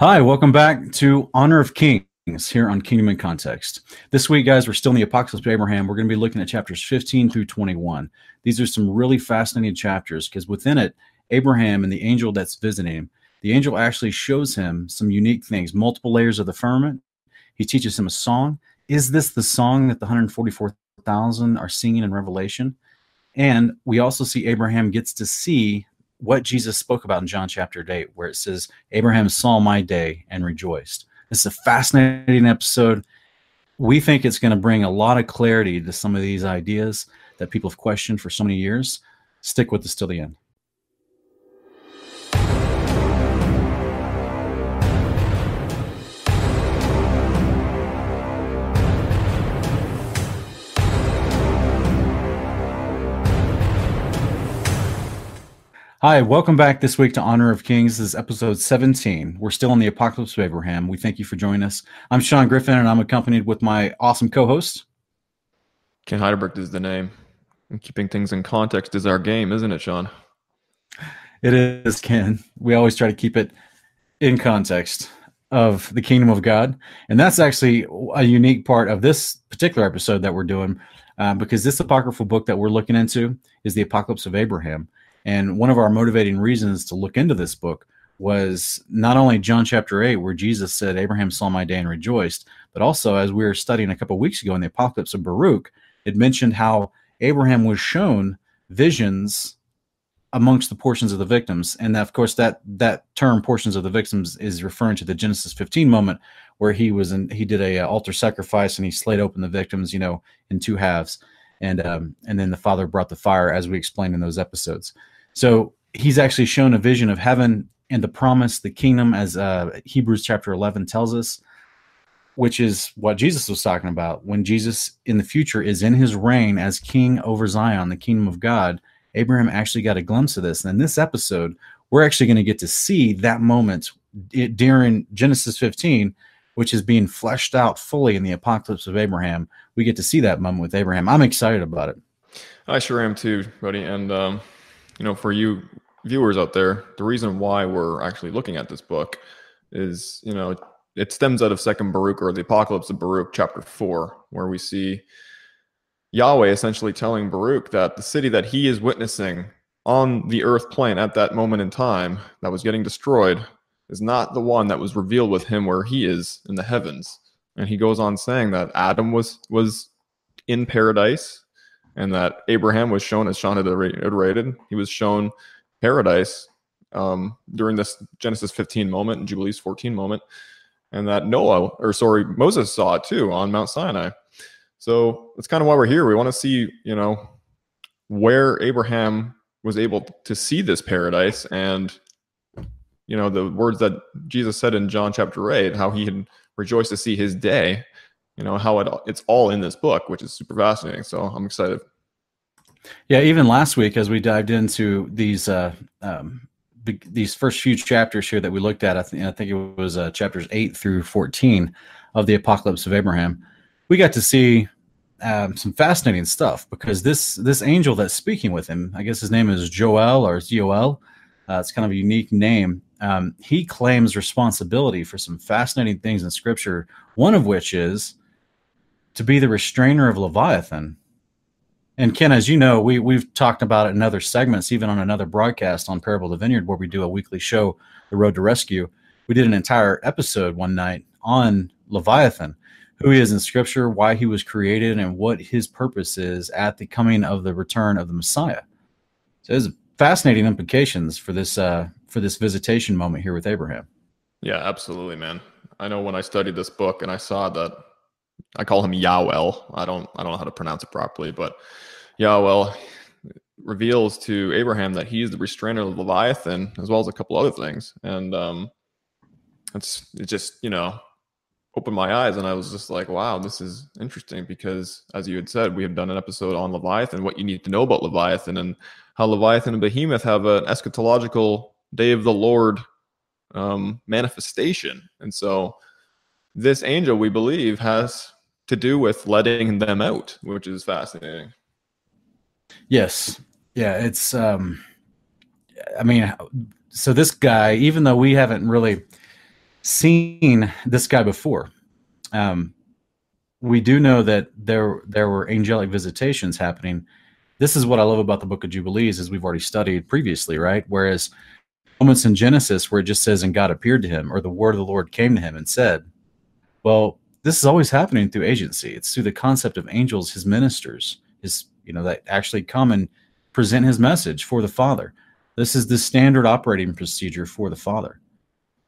Hi, welcome back to Honor of Kings here on Kingdom in Context. This week, guys, we're still in the Apocalypse of Abraham. We're going to be looking at chapters 15 through 21. These are some really fascinating chapters because within it, Abraham and the angel that's visiting him, the angel actually shows him some unique things, multiple layers of the firmament. He teaches him a song. Is this the song that the 144,000 are singing in Revelation? And we also see Abraham gets to see what Jesus spoke about in John chapter 8, where it says, Abraham saw my day and rejoiced. This is a fascinating episode. We think it's going to bring a lot of clarity to some of these ideas that people have questioned for so many years. Stick with us till the end. Hi, welcome back this week to Honor of Kings. This is episode 17. We're still in the Apocalypse of Abraham. We thank you for joining us. I'm Sean Griffin, and I'm accompanied with my awesome co host. Ken Heidelberg is the name. And keeping things in context is our game, isn't it, Sean? It is, Ken. We always try to keep it in context of the kingdom of God. And that's actually a unique part of this particular episode that we're doing uh, because this apocryphal book that we're looking into is the Apocalypse of Abraham. And one of our motivating reasons to look into this book was not only John chapter 8, where Jesus said, Abraham saw my day and rejoiced, but also as we were studying a couple weeks ago in the Apocalypse of Baruch, it mentioned how Abraham was shown visions amongst the portions of the victims. And that, of course that that term portions of the victims is referring to the genesis 15 moment where he was in he did a, uh, altar sacrifice and he slayed open the victims you know in two halves and um, and then the father brought the fire as we explained in those episodes so he's actually shown a vision of heaven and the promise, the kingdom, as uh, Hebrews chapter 11 tells us, which is what Jesus was talking about. When Jesus in the future is in his reign as king over Zion, the kingdom of God, Abraham actually got a glimpse of this. And in this episode, we're actually going to get to see that moment during Genesis 15, which is being fleshed out fully in the apocalypse of Abraham. We get to see that moment with Abraham. I'm excited about it. I sure am too, buddy. And um, you know, for you viewers out there, the reason why we're actually looking at this book is, you know, it stems out of Second Baruch or the Apocalypse of Baruch, chapter four, where we see Yahweh essentially telling Baruch that the city that he is witnessing on the earth plane at that moment in time that was getting destroyed is not the one that was revealed with him where he is in the heavens. And he goes on saying that Adam was was in paradise and that Abraham was shown, as Sean had iterated, he was shown paradise um, during this Genesis 15 moment and Jubilees 14 moment, and that Noah, or sorry, Moses saw it too on Mount Sinai. So that's kind of why we're here. We want to see, you know, where Abraham was able to see this paradise and you know the words that jesus said in john chapter 8 how he had rejoiced to see his day you know how it it's all in this book which is super fascinating. So i'm excited. Yeah even last week as we dived into these uh um, these first few chapters here that we looked at i, th- I think it was uh, chapters 8 through 14 of the apocalypse of abraham we got to see um, some fascinating stuff because this this angel that's speaking with him i guess his name is joel or joel uh, it's kind of a unique name um, he claims responsibility for some fascinating things in scripture one of which is to be the restrainer of Leviathan. And Ken, as you know, we we've talked about it in other segments, even on another broadcast on Parable of the Vineyard, where we do a weekly show, The Road to Rescue. We did an entire episode one night on Leviathan, who he is in Scripture, why he was created, and what his purpose is at the coming of the return of the Messiah. So there's fascinating implications for this uh, for this visitation moment here with Abraham. Yeah, absolutely, man. I know when I studied this book and I saw that I call him Yahoel. I don't I don't know how to pronounce it properly, but Yahoel reveals to Abraham that he is the restrainer of Leviathan, as well as a couple other things. And um, it's it just you know opened my eyes, and I was just like, wow, this is interesting because, as you had said, we have done an episode on Leviathan, what you need to know about Leviathan, and how Leviathan and Behemoth have an eschatological day of the Lord um, manifestation, and so this angel, we believe, has to do with letting them out, which is fascinating. Yes. Yeah, it's um I mean so this guy even though we haven't really seen this guy before. Um, we do know that there there were angelic visitations happening. This is what I love about the Book of Jubilees, as we've already studied previously, right? Whereas moments in Genesis where it just says, "And God appeared to him," or the word of the Lord came to him and said, "Well, this is always happening through agency. It's through the concept of angels, his ministers, his you know that actually come and present his message for the Father. This is the standard operating procedure for the Father.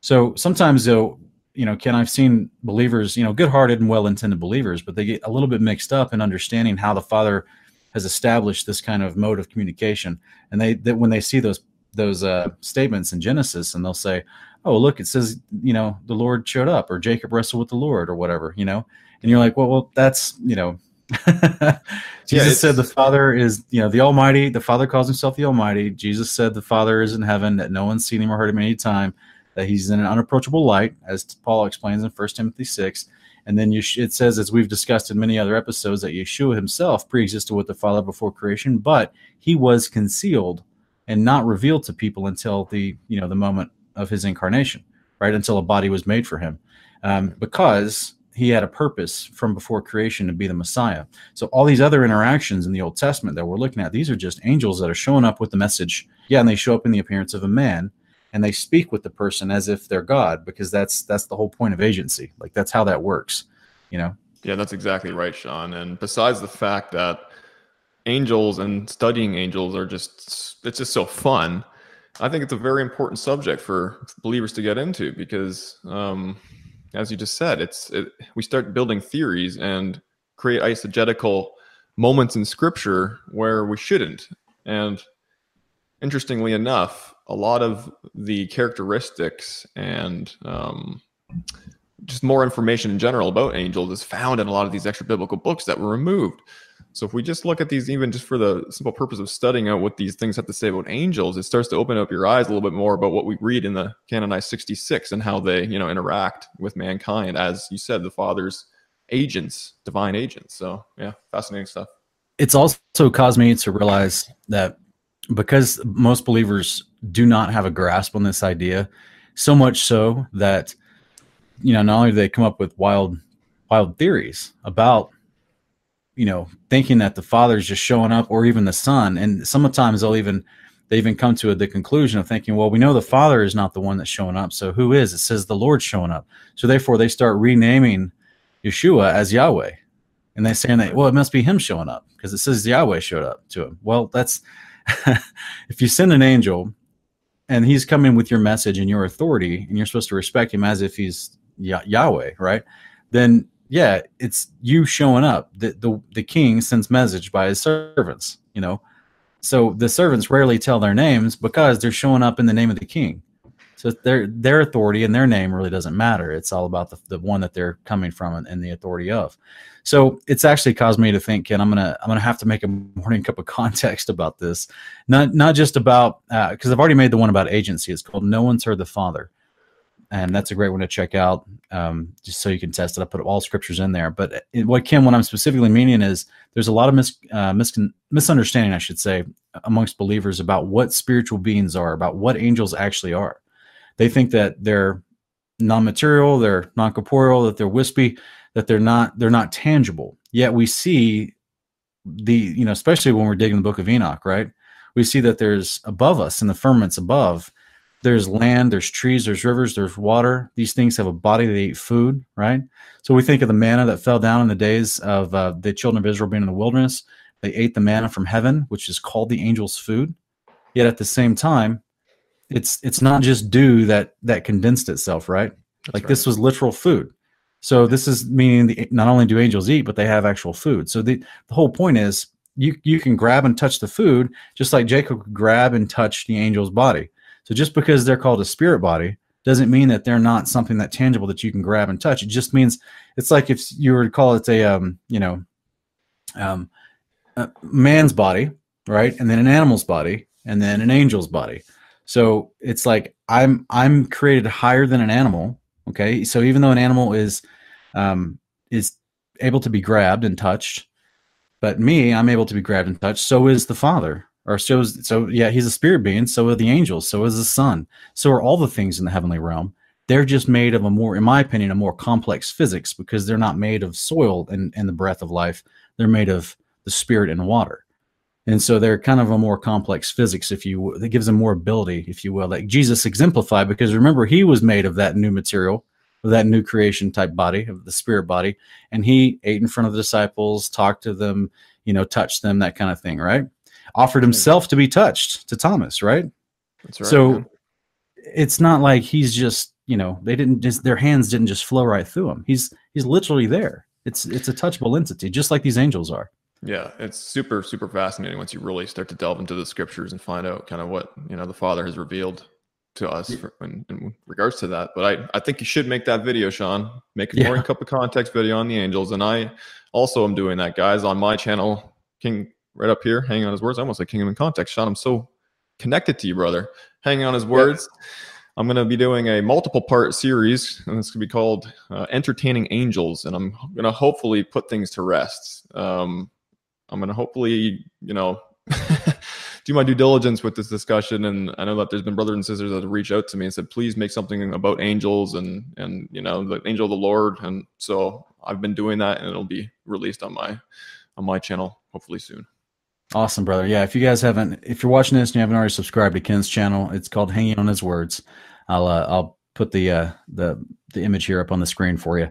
So sometimes though you know, Ken, I've seen believers, you know, good-hearted and well-intended believers, but they get a little bit mixed up in understanding how the Father has established this kind of mode of communication. And they that when they see those those uh, statements in Genesis, and they'll say, "Oh, look, it says, you know, the Lord showed up, or Jacob wrestled with the Lord, or whatever," you know, and you're like, "Well, well, that's you know." Jesus yeah, said the Father is, you know, the Almighty. The Father calls himself the Almighty. Jesus said the Father is in heaven, that no one's seen him or heard him any time that he's in an unapproachable light, as Paul explains in 1 Timothy 6. And then you, it says, as we've discussed in many other episodes, that Yeshua himself preexisted with the Father before creation, but he was concealed and not revealed to people until the you know the moment of his incarnation, right? Until a body was made for him, um, because he had a purpose from before creation to be the Messiah. So all these other interactions in the Old Testament that we're looking at, these are just angels that are showing up with the message. Yeah, and they show up in the appearance of a man, and they speak with the person as if they're God because that's that's the whole point of agency. Like that's how that works, you know. Yeah, that's exactly right, Sean. And besides the fact that angels and studying angels are just it's just so fun. I think it's a very important subject for believers to get into because, um, as you just said, it's it, we start building theories and create eisegetical moments in Scripture where we shouldn't. And interestingly enough, a lot of the characteristics and um, just more information in general about angels is found in a lot of these extra biblical books that were removed. So if we just look at these, even just for the simple purpose of studying out what these things have to say about angels, it starts to open up your eyes a little bit more about what we read in the canonized 66 and how they, you know, interact with mankind, as you said, the Father's agents, divine agents. So yeah, fascinating stuff. It's also caused me to realize that because most believers do not have a grasp on this idea, so much so that you know not only do they come up with wild wild theories about you know thinking that the father is just showing up or even the son. And sometimes they'll even they even come to the conclusion of thinking well we know the father is not the one that's showing up. So who is? It says the lord's showing up. So therefore they start renaming yeshua as yahweh. And they're saying that well it must be him showing up because it says yahweh showed up to him. Well that's if you send an angel and he's coming with your message and your authority and you're supposed to respect him as if he's Yahweh, right? Then yeah, it's you showing up. The, the the king sends message by his servants, you know. So the servants rarely tell their names because they're showing up in the name of the king. So their their authority and their name really doesn't matter. It's all about the, the one that they're coming from and, and the authority of. So it's actually caused me to think, Ken, I'm gonna I'm gonna have to make a morning cup of context about this, not not just about because uh, I've already made the one about agency. It's called No One's Heard the Father, and that's a great one to check out, um, just so you can test it. I put all scriptures in there. But it, what Ken, what I'm specifically meaning is there's a lot of mis, uh, mis- misunderstanding, I should say, amongst believers about what spiritual beings are, about what angels actually are. They think that they're non-material, they're non-corporeal, that they're wispy that they're not they're not tangible. Yet we see the you know especially when we're digging the book of Enoch, right? We see that there's above us in the firmaments above there's land, there's trees, there's rivers, there's water. These things have a body, they eat food, right? So we think of the manna that fell down in the days of uh, the children of Israel being in the wilderness. They ate the manna from heaven, which is called the angel's food. Yet at the same time, it's it's not just dew that that condensed itself, right? That's like right. this was literal food. So this is meaning the, not only do angels eat, but they have actual food. So the, the whole point is you you can grab and touch the food just like Jacob could grab and touch the angel's body. So just because they're called a spirit body doesn't mean that they're not something that tangible that you can grab and touch. It just means it's like if you were to call it a um, you know um, man's body, right, and then an animal's body, and then an angel's body. So it's like I'm I'm created higher than an animal, Okay, so even though an animal is um, is able to be grabbed and touched, but me, I'm able to be grabbed and touched. So is the Father, or so so yeah, he's a spirit being. So are the angels. So is the Son. So are all the things in the heavenly realm. they're just made of a more, in my opinion, a more complex physics because they're not made of soil and, and the breath of life. They're made of the spirit and water. And so they're kind of a more complex physics, if you that gives them more ability, if you will, like Jesus exemplified, because remember, he was made of that new material, of that new creation type body, of the spirit body, and he ate in front of the disciples, talked to them, you know, touched them, that kind of thing, right? Offered himself to be touched to Thomas, right? That's right. so man. it's not like he's just, you know, they didn't just their hands didn't just flow right through him. He's he's literally there. It's it's a touchable entity, just like these angels are. Yeah, it's super, super fascinating once you really start to delve into the scriptures and find out kind of what you know the Father has revealed to us for, in, in regards to that. But I, I think you should make that video, Sean. Make a Yeah. Cup of Context video on the angels, and I also am doing that, guys, on my channel, King, right up here, hanging on his words. I almost like Kingdom in Context, Sean. I'm so connected to you, brother. Hanging on his words. I'm going to be doing a multiple part series, and it's going to be called uh, Entertaining Angels. And I'm going to hopefully put things to rest. Um, I'm going to hopefully, you know, do my due diligence with this discussion. And I know that there's been brothers and sisters that have reached out to me and said, please make something about angels and, and, you know, the angel of the Lord. And so I've been doing that and it'll be released on my, on my channel hopefully soon. Awesome, brother. Yeah, if you guys haven't, if you're watching this and you haven't already subscribed to Ken's channel, it's called Hanging on His Words. I'll uh, I'll put the uh, the the image here up on the screen for you.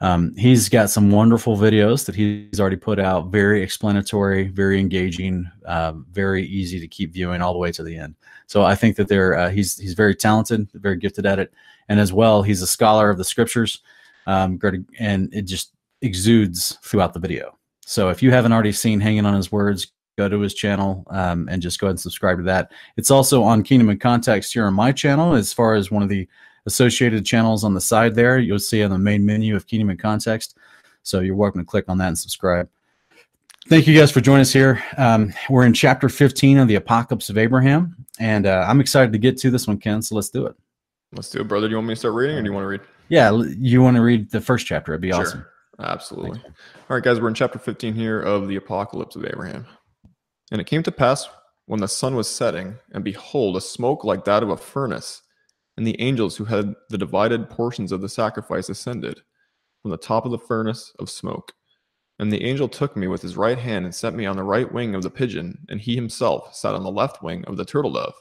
Um, he's got some wonderful videos that he's already put out. Very explanatory, very engaging, uh, very easy to keep viewing all the way to the end. So I think that they're uh, he's he's very talented, very gifted at it, and as well he's a scholar of the scriptures. Um, and it just exudes throughout the video. So if you haven't already seen Hanging on His Words, go to his channel um, and just go ahead and subscribe to that. It's also on Kingdom and Context here on my channel, as far as one of the associated channels on the side there. You'll see on the main menu of Kingdom and Context. So you're welcome to click on that and subscribe. Thank you guys for joining us here. Um, we're in chapter 15 of the Apocalypse of Abraham, and uh, I'm excited to get to this one, Ken. So let's do it. Let's do it, brother. Do you want me to start reading or do you want to read? Yeah, you want to read the first chapter? It'd be Sure. awesome. Absolutely. All right, guys, we're in chapter 15 here of the Apocalypse of Abraham. And it came to pass when the sun was setting, and behold, a smoke like that of a furnace, and the angels who had the divided portions of the sacrifice ascended from the top of the furnace of smoke. And the angel took me with his right hand and set me on the right wing of the pigeon, and he himself sat on the left wing of the turtle dove,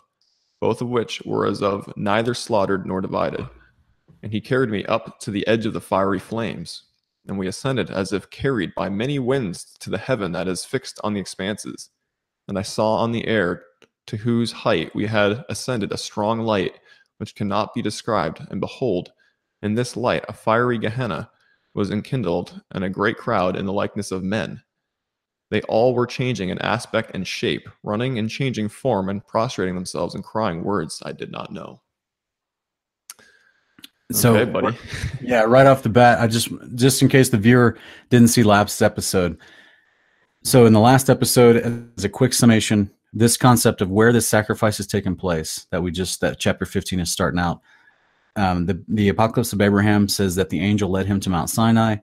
both of which were as of neither slaughtered nor divided. And he carried me up to the edge of the fiery flames and we ascended as if carried by many winds to the heaven that is fixed on the expanses. And I saw on the air, to whose height we had ascended, a strong light which cannot be described. And behold, in this light a fiery Gehenna was enkindled, and a great crowd in the likeness of men. They all were changing in aspect and shape, running and changing form, and prostrating themselves and crying words I did not know. So, okay, buddy. Yeah, right off the bat, I just just in case the viewer didn't see last episode. So in the last episode, as a quick summation, this concept of where this sacrifice is taking place that we just that chapter 15 is starting out. Um, the the apocalypse of Abraham says that the angel led him to Mount Sinai.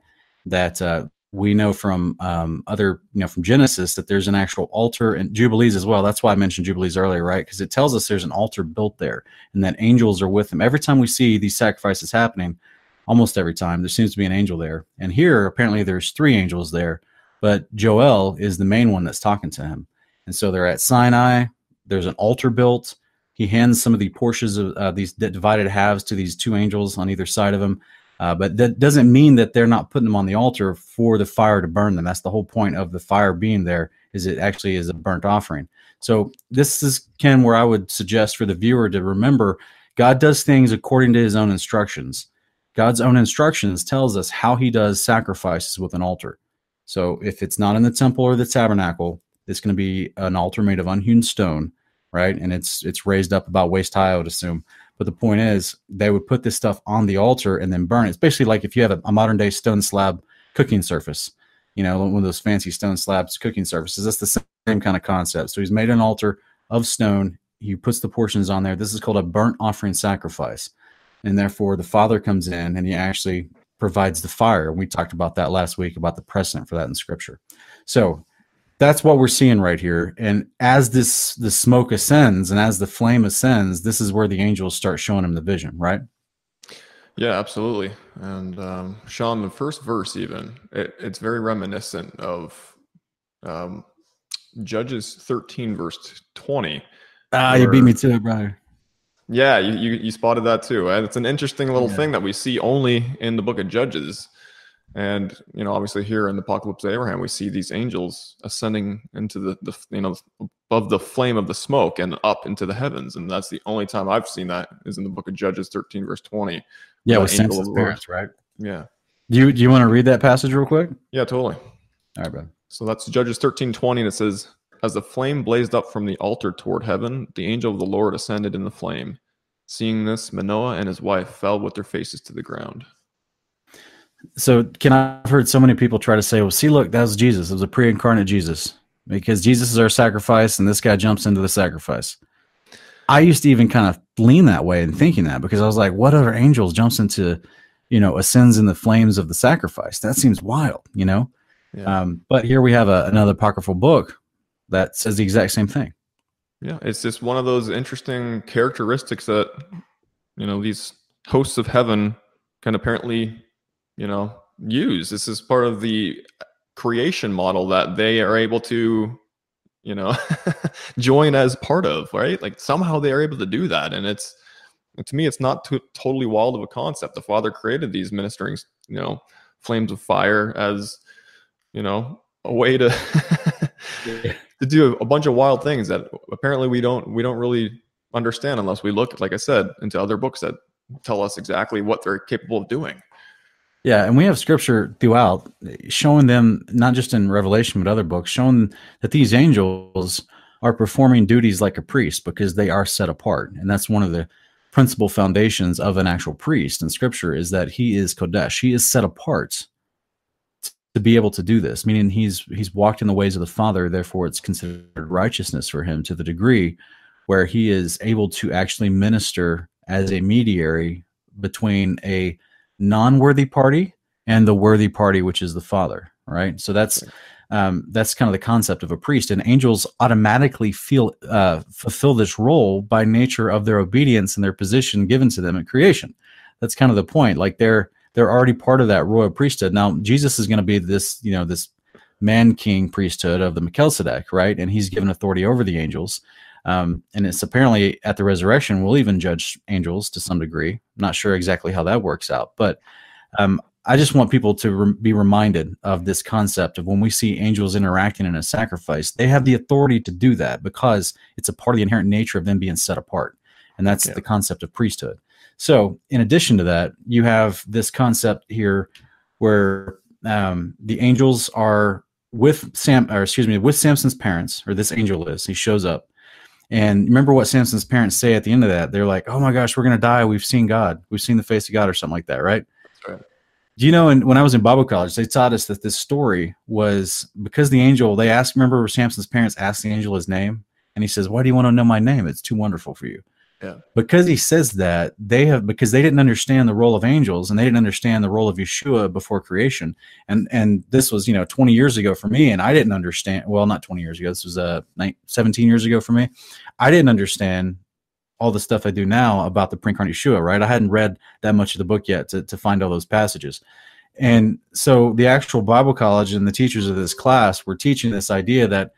That uh, we know from um, other you know from Genesis that there's an actual altar and Jubilees as well. That's why I mentioned Jubilees earlier, right? Because it tells us there's an altar built there and that angels are with him. Every time we see these sacrifices happening, almost every time there seems to be an angel there. And here, apparently, there's three angels there, but Joel is the main one that's talking to him. And so they're at Sinai. There's an altar built. He hands some of the portions of uh, these divided halves to these two angels on either side of him. Uh, but that doesn't mean that they're not putting them on the altar for the fire to burn them. That's the whole point of the fire being there. Is it actually is a burnt offering? So this is Ken, where I would suggest for the viewer to remember God does things according to His own instructions. God's own instructions tells us how He does sacrifices with an altar. So if it's not in the temple or the tabernacle, it's going to be an altar made of unhewn stone, right? And it's it's raised up about waist high, I would assume. But the point is, they would put this stuff on the altar and then burn it. It's basically like if you have a, a modern day stone slab cooking surface, you know, one of those fancy stone slabs cooking surfaces. That's the same, same kind of concept. So he's made an altar of stone. He puts the portions on there. This is called a burnt offering sacrifice. And therefore, the Father comes in and he actually provides the fire. We talked about that last week about the precedent for that in Scripture. So that's what we're seeing right here. And as this the smoke ascends and as the flame ascends, this is where the angels start showing him the vision, right? Yeah, absolutely. And um, Sean, the first verse, even it, it's very reminiscent of um, Judges 13, verse 20. Ah, you beat me to it, brother. Yeah, you, you, you spotted that too. And it's an interesting little yeah. thing that we see only in the book of Judges. And you know, obviously here in the Apocalypse of Abraham, we see these angels ascending into the, the you know above the flame of the smoke and up into the heavens. And that's the only time I've seen that is in the book of Judges 13, verse 20. Yeah, with Samson's parents, right? Yeah. Do you do you want to read that passage real quick? Yeah, totally. All right, bro. So that's Judges 13, 20, and it says, As the flame blazed up from the altar toward heaven, the angel of the Lord ascended in the flame. Seeing this, Manoah and his wife fell with their faces to the ground. So, can I, I've heard so many people try to say, "Well, see, look, that was Jesus. It was a pre-incarnate Jesus, because Jesus is our sacrifice, and this guy jumps into the sacrifice." I used to even kind of lean that way and thinking that because I was like, "What other angels jumps into, you know, ascends in the flames of the sacrifice? That seems wild, you know." Yeah. Um, but here we have a, another apocryphal book that says the exact same thing. Yeah, it's just one of those interesting characteristics that you know these hosts of heaven can apparently you know use. This is part of the creation model that they are able to you know join as part of right? Like somehow they are able to do that. And it's to me it's not too, totally wild of a concept. The father created these ministering you know flames of fire as you know a way to to do a bunch of wild things that apparently we don't we don't really understand unless we look like i said into other books that tell us exactly what they're capable of doing yeah, and we have scripture throughout showing them, not just in Revelation, but other books, showing that these angels are performing duties like a priest because they are set apart. And that's one of the principal foundations of an actual priest in scripture is that he is Kodesh. He is set apart to be able to do this, meaning he's he's walked in the ways of the Father, therefore it's considered righteousness for him to the degree where he is able to actually minister as a mediary between a non-worthy party and the worthy party, which is the Father. Right. So that's um, that's kind of the concept of a priest, and angels automatically feel uh, fulfill this role by nature of their obedience and their position given to them at creation. That's kind of the point. Like they're they're already part of that royal priesthood. Now Jesus is going to be this you know this man king priesthood of the Melchizedek, right? And he's given authority over the angels. Um, and it's apparently at the resurrection, we'll even judge angels to some degree. I'm not sure exactly how that works out, but um, I just want people to re- be reminded of this concept of when we see angels interacting in a sacrifice, they have the authority to do that because it's a part of the inherent nature of them being set apart. And that's yeah. the concept of priesthood. So, in addition to that, you have this concept here where um, the angels are with Sam, or excuse me, with Samson's parents, or this angel is. He shows up, and remember what Samson's parents say at the end of that? They're like, "Oh my gosh, we're gonna die. We've seen God. We've seen the face of God," or something like that, right? right. Do you know? And when I was in Bible college, they taught us that this story was because the angel. They asked. Remember, Samson's parents asked the angel his name, and he says, "Why do you want to know my name? It's too wonderful for you." Because he says that, they have because they didn't understand the role of angels and they didn't understand the role of Yeshua before creation. And and this was, you know, 20 years ago for me and I didn't understand, well, not 20 years ago. This was uh 17 years ago for me. I didn't understand all the stuff I do now about the pre-incarnate Yeshua, right? I hadn't read that much of the book yet to, to find all those passages. And so the actual Bible college and the teachers of this class were teaching this idea that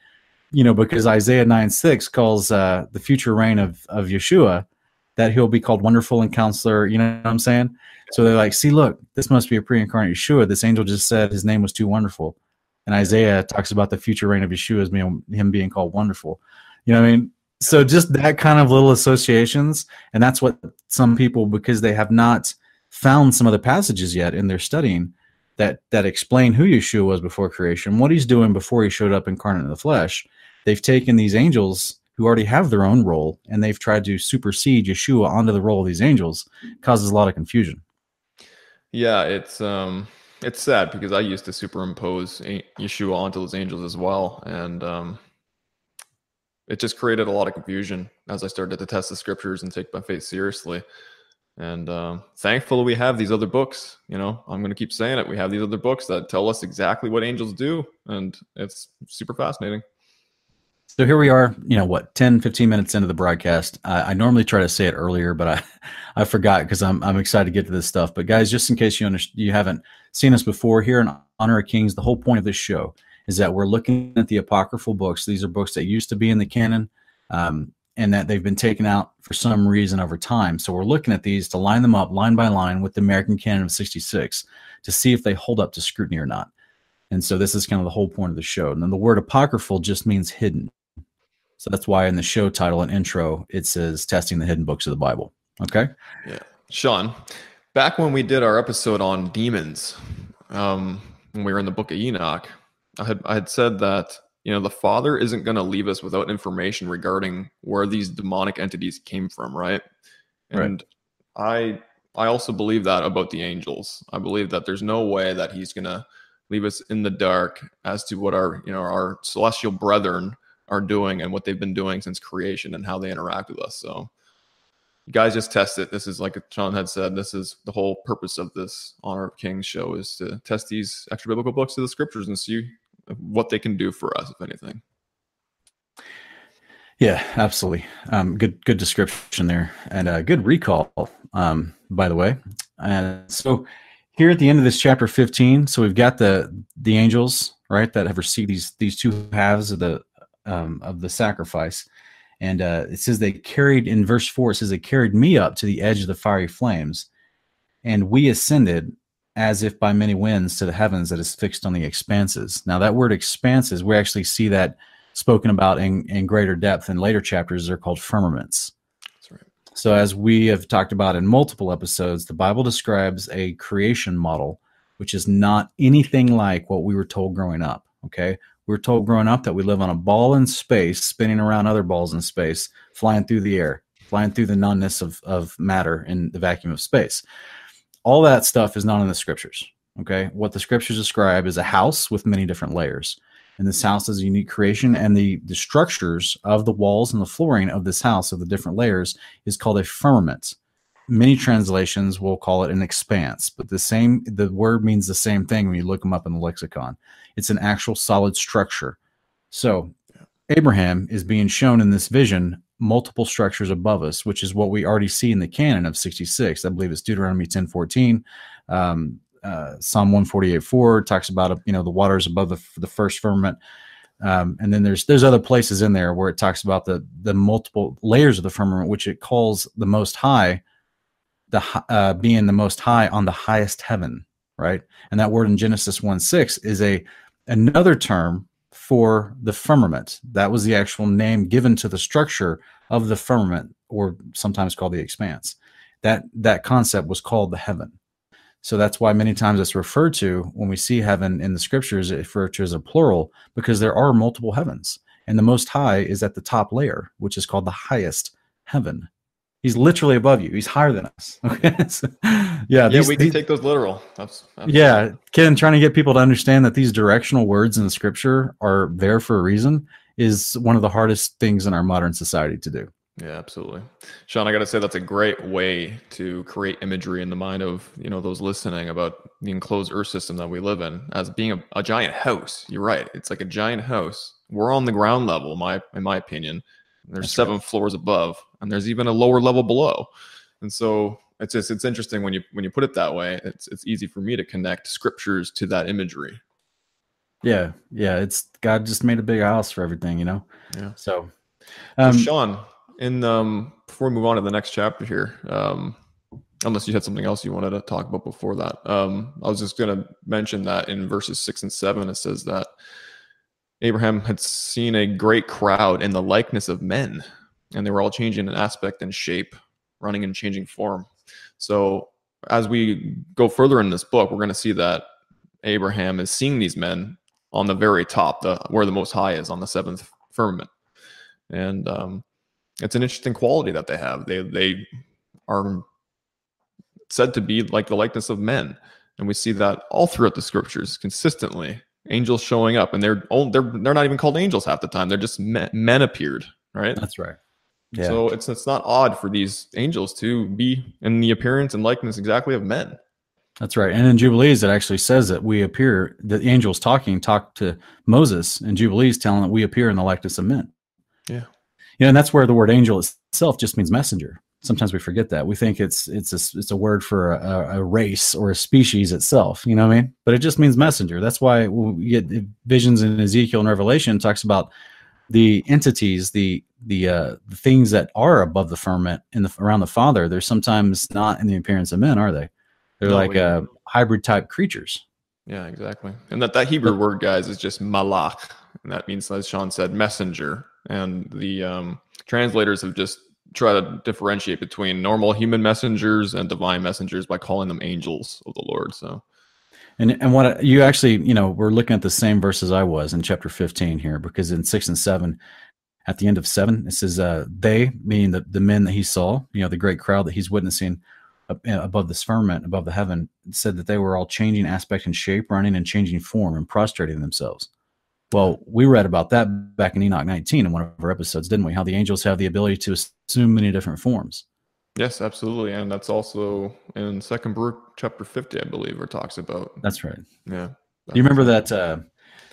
you know, because Isaiah 9 6 calls uh, the future reign of, of Yeshua that he'll be called Wonderful and Counselor. You know what I'm saying? So they're like, see, look, this must be a pre incarnate Yeshua. This angel just said his name was too wonderful. And Isaiah talks about the future reign of Yeshua as being him being called wonderful. You know what I mean? So just that kind of little associations. And that's what some people, because they have not found some of the passages yet in their studying that that explain who Yeshua was before creation, what he's doing before he showed up incarnate in the flesh they've taken these angels who already have their own role and they've tried to supersede Yeshua onto the role of these angels causes a lot of confusion. Yeah, it's um it's sad because I used to superimpose Yeshua onto those angels as well and um it just created a lot of confusion as I started to test the scriptures and take my faith seriously. And um, thankfully, we have these other books. You know, I'm going to keep saying it. We have these other books that tell us exactly what angels do, and it's super fascinating. So here we are, you know, what, 10, 15 minutes into the broadcast. I, I normally try to say it earlier, but I, I forgot because I'm, I'm excited to get to this stuff. But guys, just in case you under, you haven't seen us before here in Honor of Kings, the whole point of this show is that we're looking at the apocryphal books. These are books that used to be in the canon um, and that they've been taken out for some reason over time. So we're looking at these to line them up line by line with the American canon of 66 to see if they hold up to scrutiny or not. And so this is kind of the whole point of the show. And then the word apocryphal just means hidden. So that's why in the show title and intro, it says testing the hidden books of the Bible. Okay. Yeah. Sean, back when we did our episode on demons, um, when we were in the book of Enoch, I had, I had said that, you know, the Father isn't going to leave us without information regarding where these demonic entities came from, right? And right. I, I also believe that about the angels. I believe that there's no way that he's going to leave us in the dark as to what our, you know, our celestial brethren are doing and what they've been doing since creation and how they interact with us. So guys just test it. This is like Sean had said, this is the whole purpose of this Honor of Kings show is to test these extra biblical books of the scriptures and see what they can do for us, if anything. Yeah, absolutely. Um, good, good description there, and a good recall. Um, by the way, and so here at the end of this chapter 15, so we've got the the angels right that have received these these two halves of the um, of the sacrifice. And uh, it says they carried in verse four. It says they carried me up to the edge of the fiery flames, and we ascended as if by many winds to the heavens that is fixed on the expanses. Now that word expanses, we actually see that spoken about in, in greater depth in later chapters. They're called firmaments. That's right. So as we have talked about in multiple episodes, the Bible describes a creation model which is not anything like what we were told growing up. Okay, we were told growing up that we live on a ball in space, spinning around other balls in space, flying through the air, flying through the noneness of, of matter in the vacuum of space. All that stuff is not in the scriptures. Okay. What the scriptures describe is a house with many different layers. And this house is a unique creation. And the, the structures of the walls and the flooring of this house, of the different layers, is called a firmament. Many translations will call it an expanse, but the same the word means the same thing when you look them up in the lexicon. It's an actual solid structure. So Abraham is being shown in this vision multiple structures above us, which is what we already see in the canon of 66. I believe it's Deuteronomy 10 14. Um, uh, Psalm 148 4 talks about you know the waters above the, the first firmament. Um, and then there's there's other places in there where it talks about the the multiple layers of the firmament, which it calls the Most High, the uh, being the Most High on the highest heaven right? And that word in Genesis 1 6 is a another term for the firmament. That was the actual name given to the structure of the firmament, or sometimes called the expanse. That that concept was called the heaven. So that's why many times it's referred to when we see heaven in the scriptures, it refers to as a plural because there are multiple heavens. And the most high is at the top layer, which is called the highest heaven. He's literally above you. He's higher than us. Okay. so, yeah. Yeah, we can these, take those literal. That's, that's yeah. Ken, trying to get people to understand that these directional words in the scripture are there for a reason is one of the hardest things in our modern society to do. Yeah, absolutely. Sean, I got to say that's a great way to create imagery in the mind of, you know, those listening about the enclosed earth system that we live in as being a, a giant house. You're right. It's like a giant house. We're on the ground level, my in my opinion. There's That's seven right. floors above, and there's even a lower level below. And so it's just it's interesting when you when you put it that way. It's it's easy for me to connect scriptures to that imagery. Yeah, yeah. It's God just made a big house for everything, you know. Yeah. So, um, so Sean, in um, before we move on to the next chapter here, um, unless you had something else you wanted to talk about before that, um, I was just going to mention that in verses six and seven, it says that Abraham had seen a great crowd in the likeness of men, and they were all changing in aspect and shape, running and changing form. So, as we go further in this book, we're going to see that Abraham is seeing these men on the very top, the where the Most High is on the seventh firmament, and um, it's an interesting quality that they have. They they are said to be like the likeness of men, and we see that all throughout the scriptures consistently angels showing up, and they're they're they're not even called angels half the time. They're just men, men appeared, right? That's right. Yeah. So it's it's not odd for these angels to be in the appearance and likeness exactly of men. That's right. And in Jubilees, it actually says that we appear, the angels talking talk to Moses in Jubilees, telling that we appear in the likeness of men. Yeah. You know, and that's where the word angel itself just means messenger. Sometimes we forget that. We think it's it's a, it's a word for a, a race or a species itself. You know what I mean? But it just means messenger. That's why we get visions in Ezekiel and Revelation talks about the entities, the the uh, the things that are above the firmament in the around the Father. They're sometimes not in the appearance of men, are they? They're no, like uh, hybrid type creatures. Yeah, exactly. And that that Hebrew word, guys, is just malach, and that means, as Sean said, messenger. And the um, translators have just tried to differentiate between normal human messengers and divine messengers by calling them angels of the Lord. So and and what you actually, you know, we're looking at the same verses I was in chapter 15 here, because in six and seven, at the end of seven, it says, uh, they, meaning the, the men that he saw, you know, the great crowd that he's witnessing above the firmament, above the heaven, said that they were all changing aspect and shape, running and changing form and prostrating themselves. Well, we read about that back in Enoch 19 in one of our episodes, didn't we? How the angels have the ability to assume many different forms. Yes, absolutely, and that's also in Second Baruch chapter fifty, I believe, where talks about. That's right. Yeah. Do You remember that? Uh,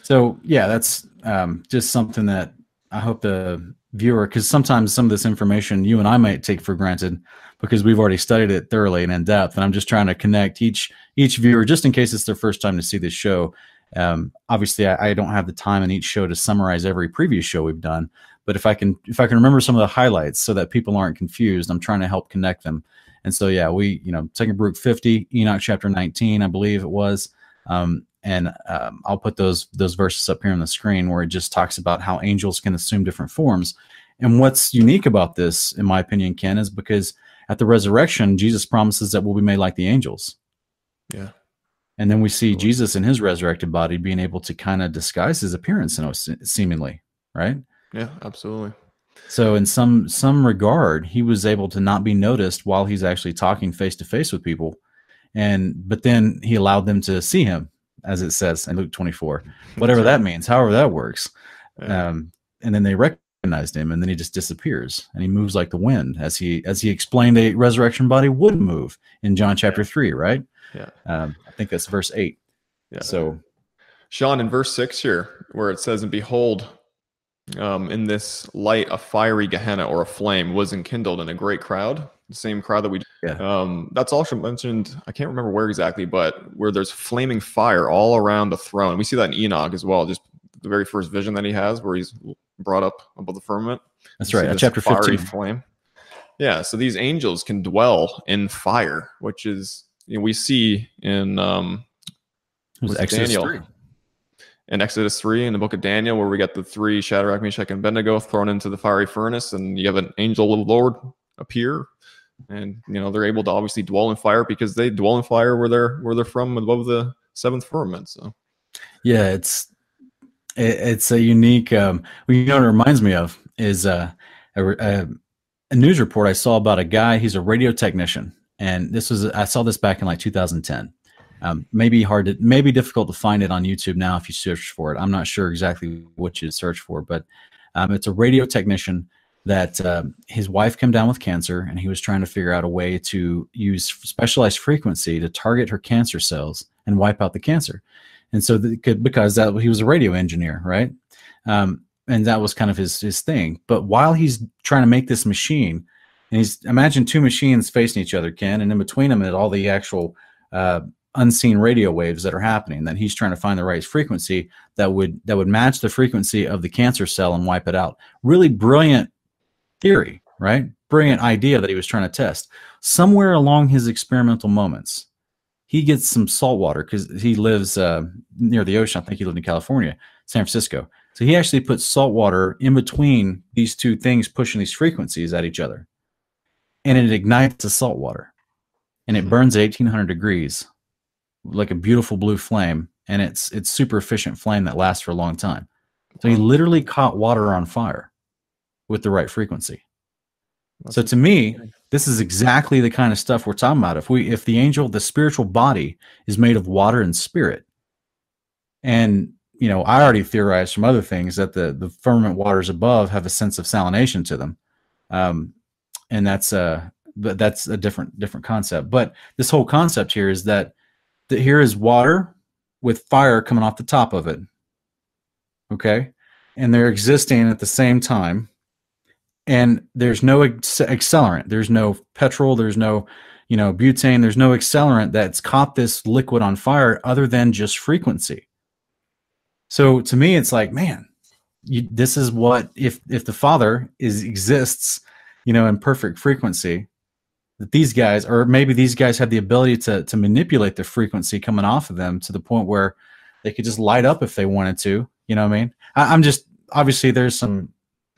so yeah, that's um, just something that I hope the viewer, because sometimes some of this information you and I might take for granted because we've already studied it thoroughly and in depth, and I'm just trying to connect each each viewer just in case it's their first time to see this show. Um, obviously, I, I don't have the time in each show to summarize every previous show we've done, but if i can if i can remember some of the highlights so that people aren't confused i'm trying to help connect them. And so yeah we you know second baruch 50 enoch chapter 19 i believe it was. Um, and um, i'll put those those verses up here on the screen where it just talks about how angels can assume different forms. And what's unique about this in my opinion ken is because at the resurrection jesus promises that we'll be made like the angels. Yeah and then we see jesus in his resurrected body being able to kind of disguise his appearance seemingly right yeah, absolutely. So in some some regard, he was able to not be noticed while he's actually talking face to face with people. And but then he allowed them to see him, as it says in Luke 24. Whatever that means, however that works. Yeah. Um, and then they recognized him and then he just disappears and he moves like the wind as he as he explained a resurrection body would move in John chapter yeah. 3, right? Yeah. Um, I think that's verse 8. Yeah. So Sean in verse 6 here where it says and behold um, in this light, a fiery Gehenna or a flame was enkindled in a great crowd. The same crowd that we. Yeah. Um, that's also mentioned. I can't remember where exactly, but where there's flaming fire all around the throne. We see that in Enoch as well. Just the very first vision that he has, where he's brought up above the firmament. That's right. Chapter fifteen. Flame. Yeah. So these angels can dwell in fire, which is you know, we see in um, Exodus Daniel. 3 in Exodus 3 in the book of Daniel, where we got the three Shadrach, Meshach, and Abednego thrown into the fiery furnace, and you have an angel of the Lord appear. And you know, they're able to obviously dwell in fire because they dwell in fire where they're where they're from above the seventh firmament. So yeah, it's it, it's a unique um you know what it reminds me of is uh, a, a, a news report I saw about a guy, he's a radio technician. And this was I saw this back in like 2010 um, maybe hard to, maybe difficult to find it on YouTube now if you search for it. I'm not sure exactly what you search for, but um, it's a radio technician that uh, his wife came down with cancer, and he was trying to figure out a way to use specialized frequency to target her cancer cells and wipe out the cancer. And so, the, because that he was a radio engineer, right? Um, and that was kind of his his thing. But while he's trying to make this machine, and he's imagine two machines facing each other, Ken, and in between them, at all the actual uh, unseen radio waves that are happening that he's trying to find the right frequency that would that would match the frequency of the cancer cell and wipe it out. Really brilliant theory right? Brilliant idea that he was trying to test. Somewhere along his experimental moments he gets some salt water because he lives uh, near the ocean. I think he lived in california san francisco. So he actually puts salt water in between these two things pushing these frequencies at each other and it ignites the salt water and it hmm. burns at 1800 degrees like a beautiful blue flame, and it's it's super efficient flame that lasts for a long time. So he literally caught water on fire with the right frequency. So to me, this is exactly the kind of stuff we're talking about. If we if the angel, the spiritual body is made of water and spirit, and you know, I already theorized from other things that the the firmament waters above have a sense of salination to them, um, and that's a but that's a different different concept. But this whole concept here is that that here is water with fire coming off the top of it. Okay. And they're existing at the same time. and there's no accelerant. There's no petrol. There's no, you know, butane. There's no accelerant that's caught this liquid on fire other than just frequency. So to me, it's like, man, you, this is what if if the Father is exists, you know, in perfect frequency, that these guys, or maybe these guys have the ability to to manipulate the frequency coming off of them to the point where they could just light up if they wanted to. You know what I mean? I, I'm just obviously there's some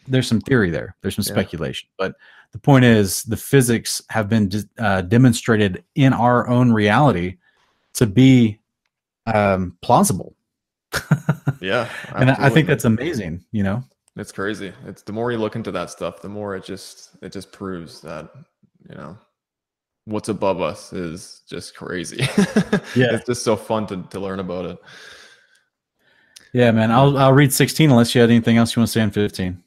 there's some theory there. There's some yeah. speculation, but the point is the physics have been uh, demonstrated in our own reality to be um, plausible. yeah, and I think that's amazing. You know, it's crazy. It's the more you look into that stuff, the more it just it just proves that you know what's above us is just crazy. yeah, it's just so fun to to learn about it. Yeah, man. I'll I'll read 16 unless you had anything else you want to say on 15.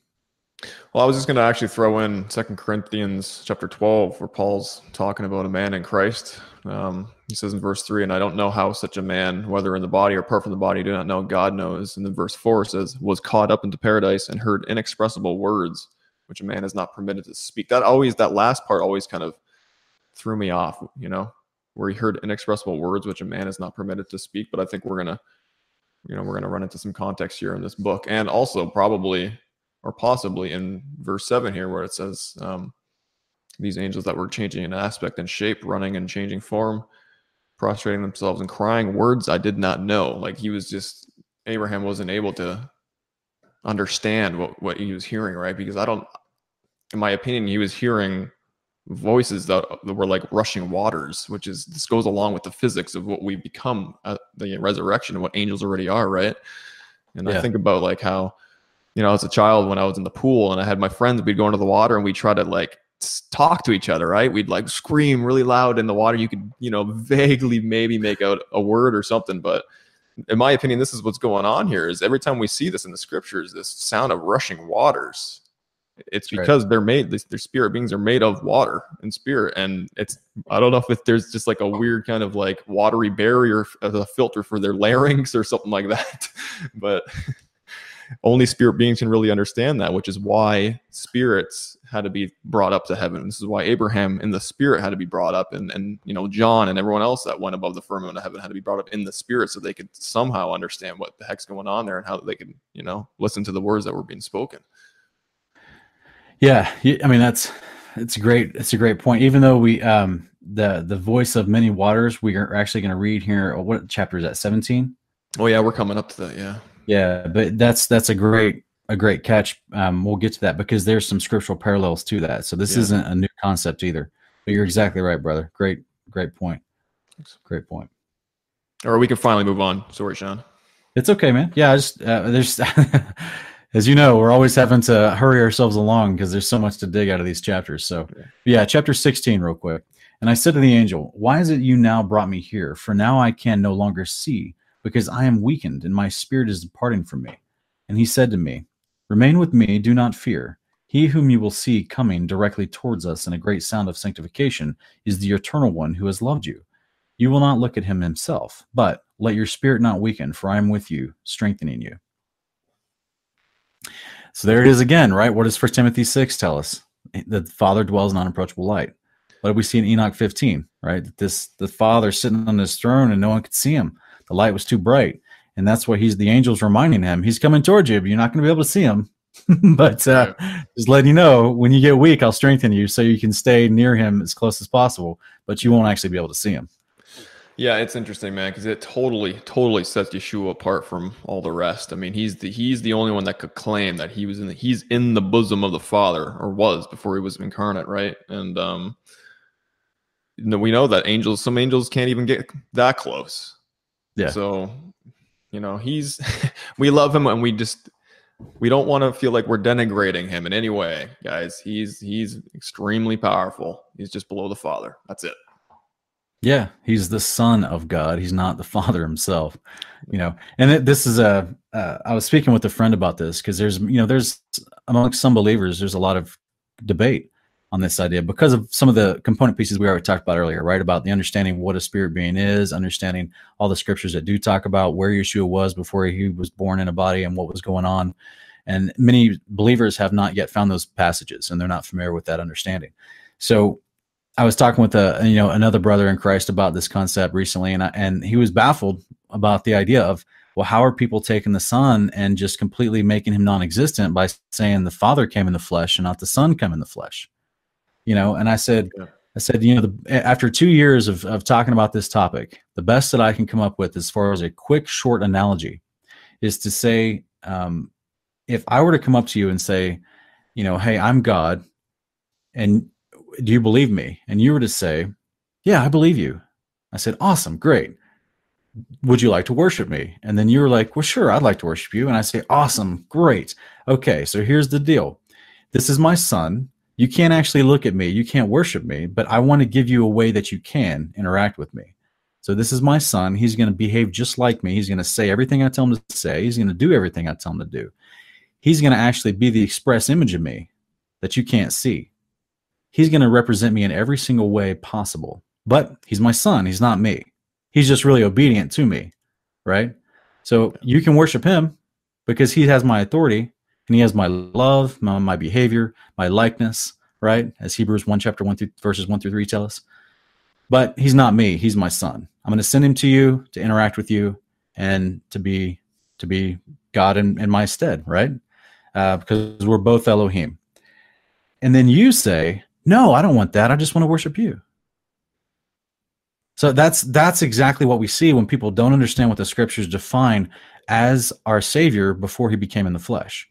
Well, I was just going to actually throw in Second Corinthians chapter 12, where Paul's talking about a man in Christ. Um, he says in verse 3, and I don't know how such a man, whether in the body or apart from the body, do not know, God knows. And then verse 4 says, was caught up into paradise and heard inexpressible words, which a man is not permitted to speak. That always, that last part always kind of threw me off, you know, where he heard inexpressible words, which a man is not permitted to speak. But I think we're going to, you know, we're going to run into some context here in this book. And also probably or possibly in verse 7 here where it says um, these angels that were changing in aspect and shape running and changing form prostrating themselves and crying words i did not know. Like he was just abraham wasn't able to understand what, what he was hearing right? Because i don't in my opinion he was hearing voices that, that were like rushing waters which is this goes along with the physics of what we become at the resurrection and what angels already are right? And yeah. i think about like how you know, as a child when I was in the pool and I had my friends, we'd go into the water and we try to like talk to each other, right? We'd like scream really loud in the water. You could, you know, vaguely maybe make out a word or something, but in my opinion, this is what's going on here is every time we see this in the scriptures, this sound of rushing waters, it's because right. they're made, their spirit beings are made of water and spirit. And it's, I don't know if there's just like a weird kind of like watery barrier as a filter for their larynx or something like that. but only spirit beings can really understand that, which is why spirits had to be brought up to heaven. This is why Abraham in the spirit had to be brought up, and and you know John and everyone else that went above the firmament of heaven had to be brought up in the spirit, so they could somehow understand what the heck's going on there and how they could you know listen to the words that were being spoken. Yeah, I mean that's it's great. It's a great point. Even though we um the the voice of many waters, we are actually going to read here. What chapter is that? Seventeen. Oh yeah, we're coming up to that. Yeah. Yeah, but that's that's a great a great catch. Um, we'll get to that because there's some scriptural parallels to that. So this yeah. isn't a new concept either. But you're exactly right, brother. Great, great point. Great point. Or we can finally move on. Sorry, Sean. It's okay, man. Yeah, I just uh, there's as you know, we're always having to hurry ourselves along because there's so much to dig out of these chapters. So yeah. yeah, chapter 16, real quick. And I said to the angel, Why is it you now brought me here? For now I can no longer see because I am weakened and my spirit is departing from me. And he said to me, Remain with me, do not fear. He whom you will see coming directly towards us in a great sound of sanctification is the eternal one who has loved you. You will not look at him himself, but let your spirit not weaken, for I am with you, strengthening you. So there it is again, right? What does First Timothy 6 tell us? The Father dwells in unapproachable light. What do we see in Enoch 15, right? This the Father sitting on his throne and no one could see him the light was too bright. And that's what he's the angels reminding him. He's coming towards you, but you're not going to be able to see him. but uh, just letting you know, when you get weak, I'll strengthen you so you can stay near him as close as possible, but you won't actually be able to see him. Yeah, it's interesting, man, because it totally, totally sets Yeshua apart from all the rest. I mean, he's the he's the only one that could claim that he was in the he's in the bosom of the Father, or was before he was incarnate, right? And um, we know that angels, some angels can't even get that close. Yeah. So, you know, he's we love him and we just we don't want to feel like we're denigrating him in any way, guys. He's he's extremely powerful. He's just below the Father. That's it. Yeah, he's the son of God. He's not the father himself, you know. And it, this is a. Uh, I was speaking with a friend about this because there's, you know, there's amongst some believers, there's a lot of debate on this idea because of some of the component pieces we already talked about earlier, right? About the understanding what a spirit being is, understanding all the scriptures that do talk about where Yeshua was before he was born in a body and what was going on. And many believers have not yet found those passages and they're not familiar with that understanding. So I was talking with a you know another brother in Christ about this concept recently, and I, and he was baffled about the idea of well, how are people taking the Son and just completely making him non-existent by saying the Father came in the flesh and not the Son come in the flesh? You know, and I said, yeah. I said, you know, the, after two years of of talking about this topic, the best that I can come up with as far as a quick, short analogy is to say, um, if I were to come up to you and say, you know, hey, I'm God, and do you believe me? And you were to say, yeah, I believe you. I said, awesome, great. Would you like to worship me? And then you were like, well, sure, I'd like to worship you. And I say, awesome, great. Okay, so here's the deal. This is my son. You can't actually look at me. You can't worship me, but I want to give you a way that you can interact with me. So this is my son. He's going to behave just like me. He's going to say everything I tell him to say. He's going to do everything I tell him to do. He's going to actually be the express image of me that you can't see he's going to represent me in every single way possible. But he's my son. He's not me. He's just really obedient to me. Right. So you can worship him because he has my authority and he has my love, my, my behavior, my likeness. Right. As Hebrews 1, chapter 1 through verses 1 through 3 tell us. But he's not me. He's my son. I'm going to send him to you to interact with you and to be to be God in, in my stead, right? Uh, because we're both Elohim. And then you say, no, I don't want that. I just want to worship you. So that's that's exactly what we see when people don't understand what the scriptures define as our savior before he became in the flesh.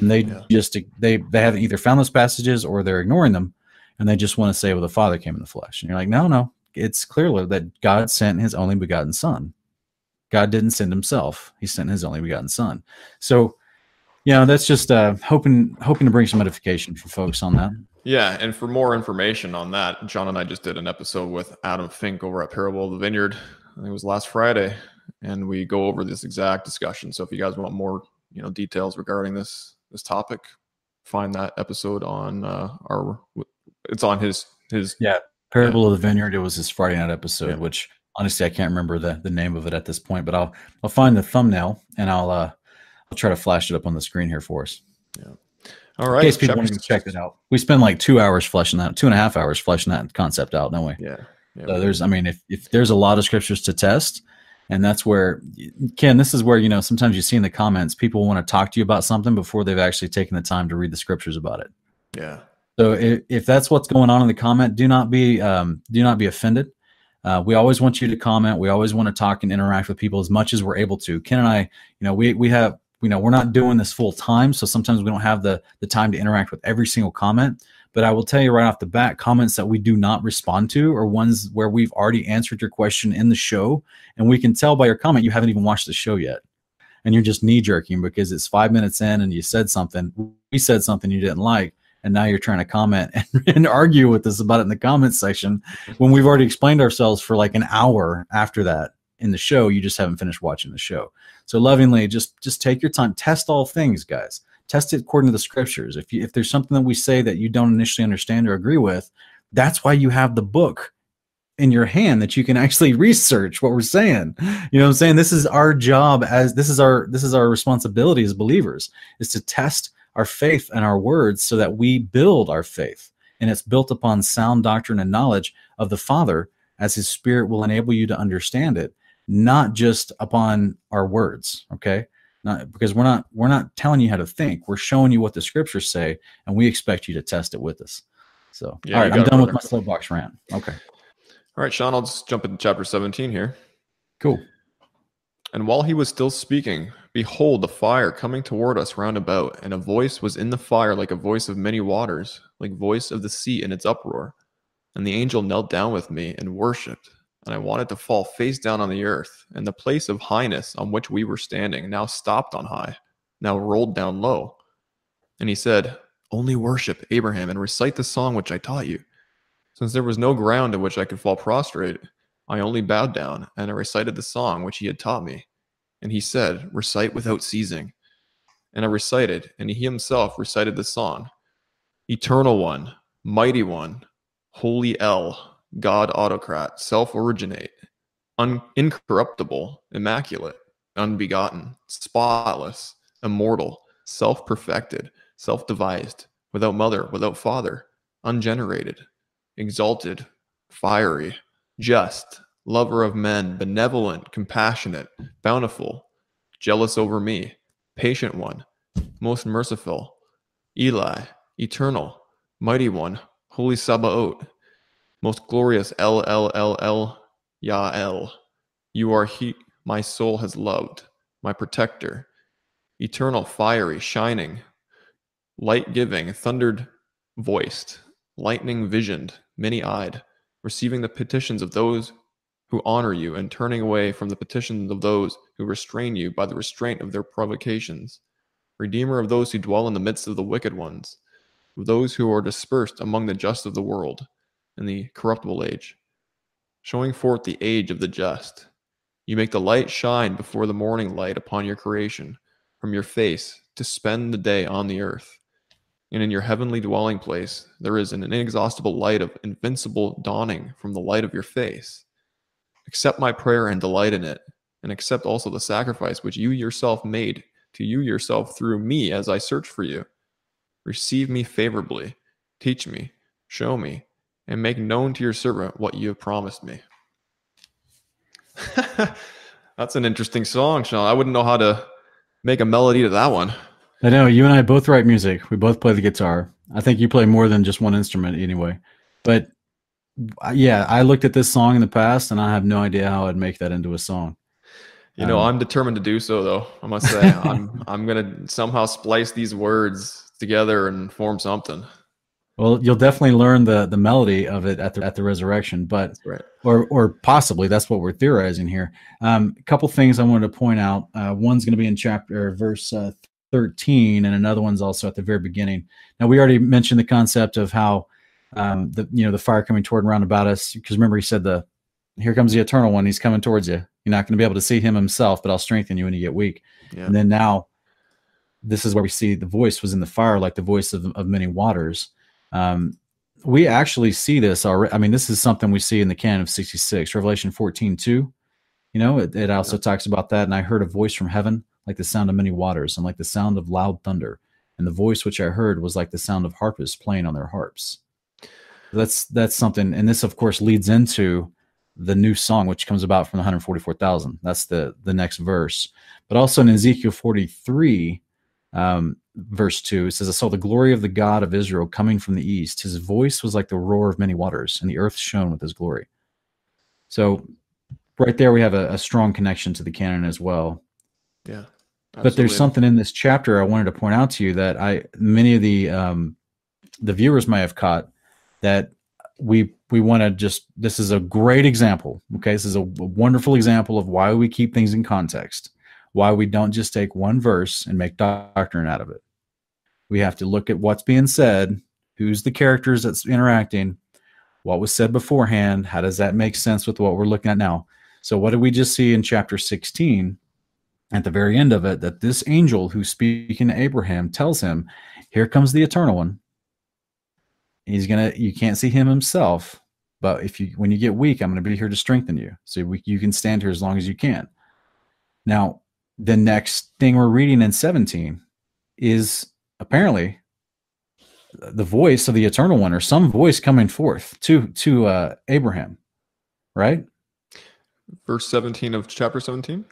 And they yeah. just they they haven't either found those passages or they're ignoring them and they just want to say well the father came in the flesh. And you're like, "No, no. It's clearly that God sent his only begotten son. God didn't send himself. He sent his only begotten son." So, you know, that's just uh, hoping hoping to bring some edification for folks on that. Yeah, and for more information on that, John and I just did an episode with Adam Fink over at Parable of the Vineyard. I think it was last Friday, and we go over this exact discussion. So if you guys want more, you know, details regarding this this topic, find that episode on uh, our. It's on his his. Yeah, Parable yeah. of the Vineyard. It was his Friday night episode, yeah. which honestly I can't remember the the name of it at this point, but I'll I'll find the thumbnail and I'll uh I'll try to flash it up on the screen here for us. Yeah. All right. In case people want to check it out. We spend like two hours fleshing that, two and a half hours fleshing that concept out, don't we? Yeah. yeah so there's, I mean, if, if there's a lot of scriptures to test, and that's where, Ken, this is where, you know, sometimes you see in the comments, people want to talk to you about something before they've actually taken the time to read the scriptures about it. Yeah. So if, if that's what's going on in the comment, do not be, um, do not be offended. Uh, we always want you to comment. We always want to talk and interact with people as much as we're able to. Ken and I, you know, we we have you know we're not doing this full time so sometimes we don't have the the time to interact with every single comment but i will tell you right off the bat comments that we do not respond to are ones where we've already answered your question in the show and we can tell by your comment you haven't even watched the show yet. And you're just knee jerking because it's five minutes in and you said something we said something you didn't like and now you're trying to comment and, and argue with us about it in the comments section when we've already explained ourselves for like an hour after that in the show. You just haven't finished watching the show. So lovingly just just take your time. Test all things guys test it according to the scriptures. If you if there's something that we say that you don't initially understand or agree with that's why you have the book in your hand that you can actually research what we're saying. You know i'm saying? This is our job as this is our this is our responsibility as believers is to test our faith and our words so that we build our faith. And it's built upon sound doctrine and knowledge of the father as his spirit will enable you to understand it not just upon our words okay not because we're not we're not telling you how to think. We're showing you what the scriptures say and we expect you to test it with us. So yeah, all right i'm done with my soapbox rant. Okay. All right sean i'll just jump into chapter 17 here. Cool. And while he was still speaking behold the fire coming toward us round about and a voice was in the fire like a voice of many waters like voice of the sea in its uproar. And the angel knelt down with me and worshipped and I wanted to fall face down on the earth, and the place of highness on which we were standing now stopped on high, now rolled down low. And he said, Only worship Abraham and recite the song which I taught you. Since there was no ground in which I could fall prostrate, I only bowed down and I recited the song which he had taught me. And he said, Recite without ceasing. And I recited, and he himself recited the song Eternal One, Mighty One, Holy El, God autocrat, self originate, un- incorruptible, immaculate, unbegotten, spotless, immortal, self perfected, self devised, without mother, without father, ungenerated, exalted, fiery, just, lover of men, benevolent, compassionate, bountiful, jealous over me, patient one, most merciful, Eli, eternal, mighty one, holy Sabaoth, most glorious El El El El Yael. You are he my soul has loved, my protector, eternal, fiery, shining, light giving, thundered voiced, lightning visioned, many eyed, receiving the petitions of those who honor you and turning away from the petitions of those who restrain you by the restraint of their provocations, redeemer of those who dwell in the midst of the wicked ones, of those who are dispersed among the just of the world in the corruptible age, showing forth the age of the just. You make the light shine before the morning light upon your creation, from your face to spend the day on the earth. And in your heavenly dwelling place, there is an inexhaustible light of invincible dawning from the light of your face. Accept my prayer and delight in it, and accept also the sacrifice which you yourself made to you yourself through me as I search for you. Receive me favorably, teach me, show me, and make known to your servant what you have promised me. That's an interesting song, Sean. I wouldn't know how to make a melody to that one. I know you and I both write music. We both play the guitar. I think you play more than just one instrument anyway. But uh, yeah, I looked at this song in the past and I have no idea how I'd make that into a song. You know, um, I'm determined to do so though. I must say I'm I'm going to somehow splice these words together and form something. Well, you'll definitely learn the the melody of it at the at the resurrection, but right. or or possibly that's what we're theorizing here. Um, a couple things I wanted to point out. Uh, one's going to be in chapter verse uh, thirteen, and another one's also at the very beginning. Now we already mentioned the concept of how um, the you know the fire coming toward and round about us. Because remember, he said the here comes the eternal one. He's coming towards you. You're not going to be able to see him himself, but I'll strengthen you when you get weak. Yeah. And then now, this is where we see the voice was in the fire, like the voice of, of many waters. Um, we actually see this already. I mean, this is something we see in the canon of 66, Revelation 14, 2. You know, it, it also yeah. talks about that. And I heard a voice from heaven like the sound of many waters and like the sound of loud thunder. And the voice which I heard was like the sound of harpists playing on their harps. That's that's something, and this of course leads into the new song which comes about from the 144,000. That's the the next verse. But also in Ezekiel 43, um, verse 2 it says i saw the glory of the god of israel coming from the east. His voice was like the roar of many waters and the earth shone with his glory. So right there we have a, a strong connection to the canon as well. Yeah absolutely. but there's something in this chapter i wanted to point out to you that i many of the um the viewers may have caught that we we want to just this is a great example okay? This is a, a wonderful example of why we keep things in context why we don't just take one verse and make doctrine out of it. We have to look at what's being said, who's the characters that's interacting, what was said beforehand, how does that make sense with what we're looking at now? So, what did we just see in chapter 16 at the very end of it? That this angel who's speaking to Abraham tells him, Here comes the eternal one. He's gonna, you can't see him himself, but if you, when you get weak, I'm gonna be here to strengthen you. So we, you can stand here as long as you can. Now, the next thing we're reading in 17 is apparently the voice of the eternal one or some voice coming forth to to uh abraham right? Verse 17 of chapter 17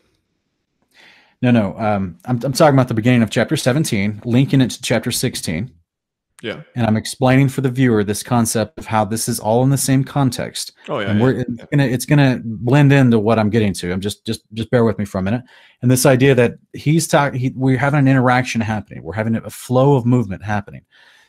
no no um I'm, I'm talking about the beginning of chapter 17 linking it to chapter 16 yeah. And I'm explaining for the viewer this concept of how this is all in the same context. Oh yeah. And we're yeah. It's gonna it's gonna blend into what I'm getting to. I'm just just just bear with me for a minute. And this idea that he's talking, he, we're having an interaction happening. We're having a flow of movement happening.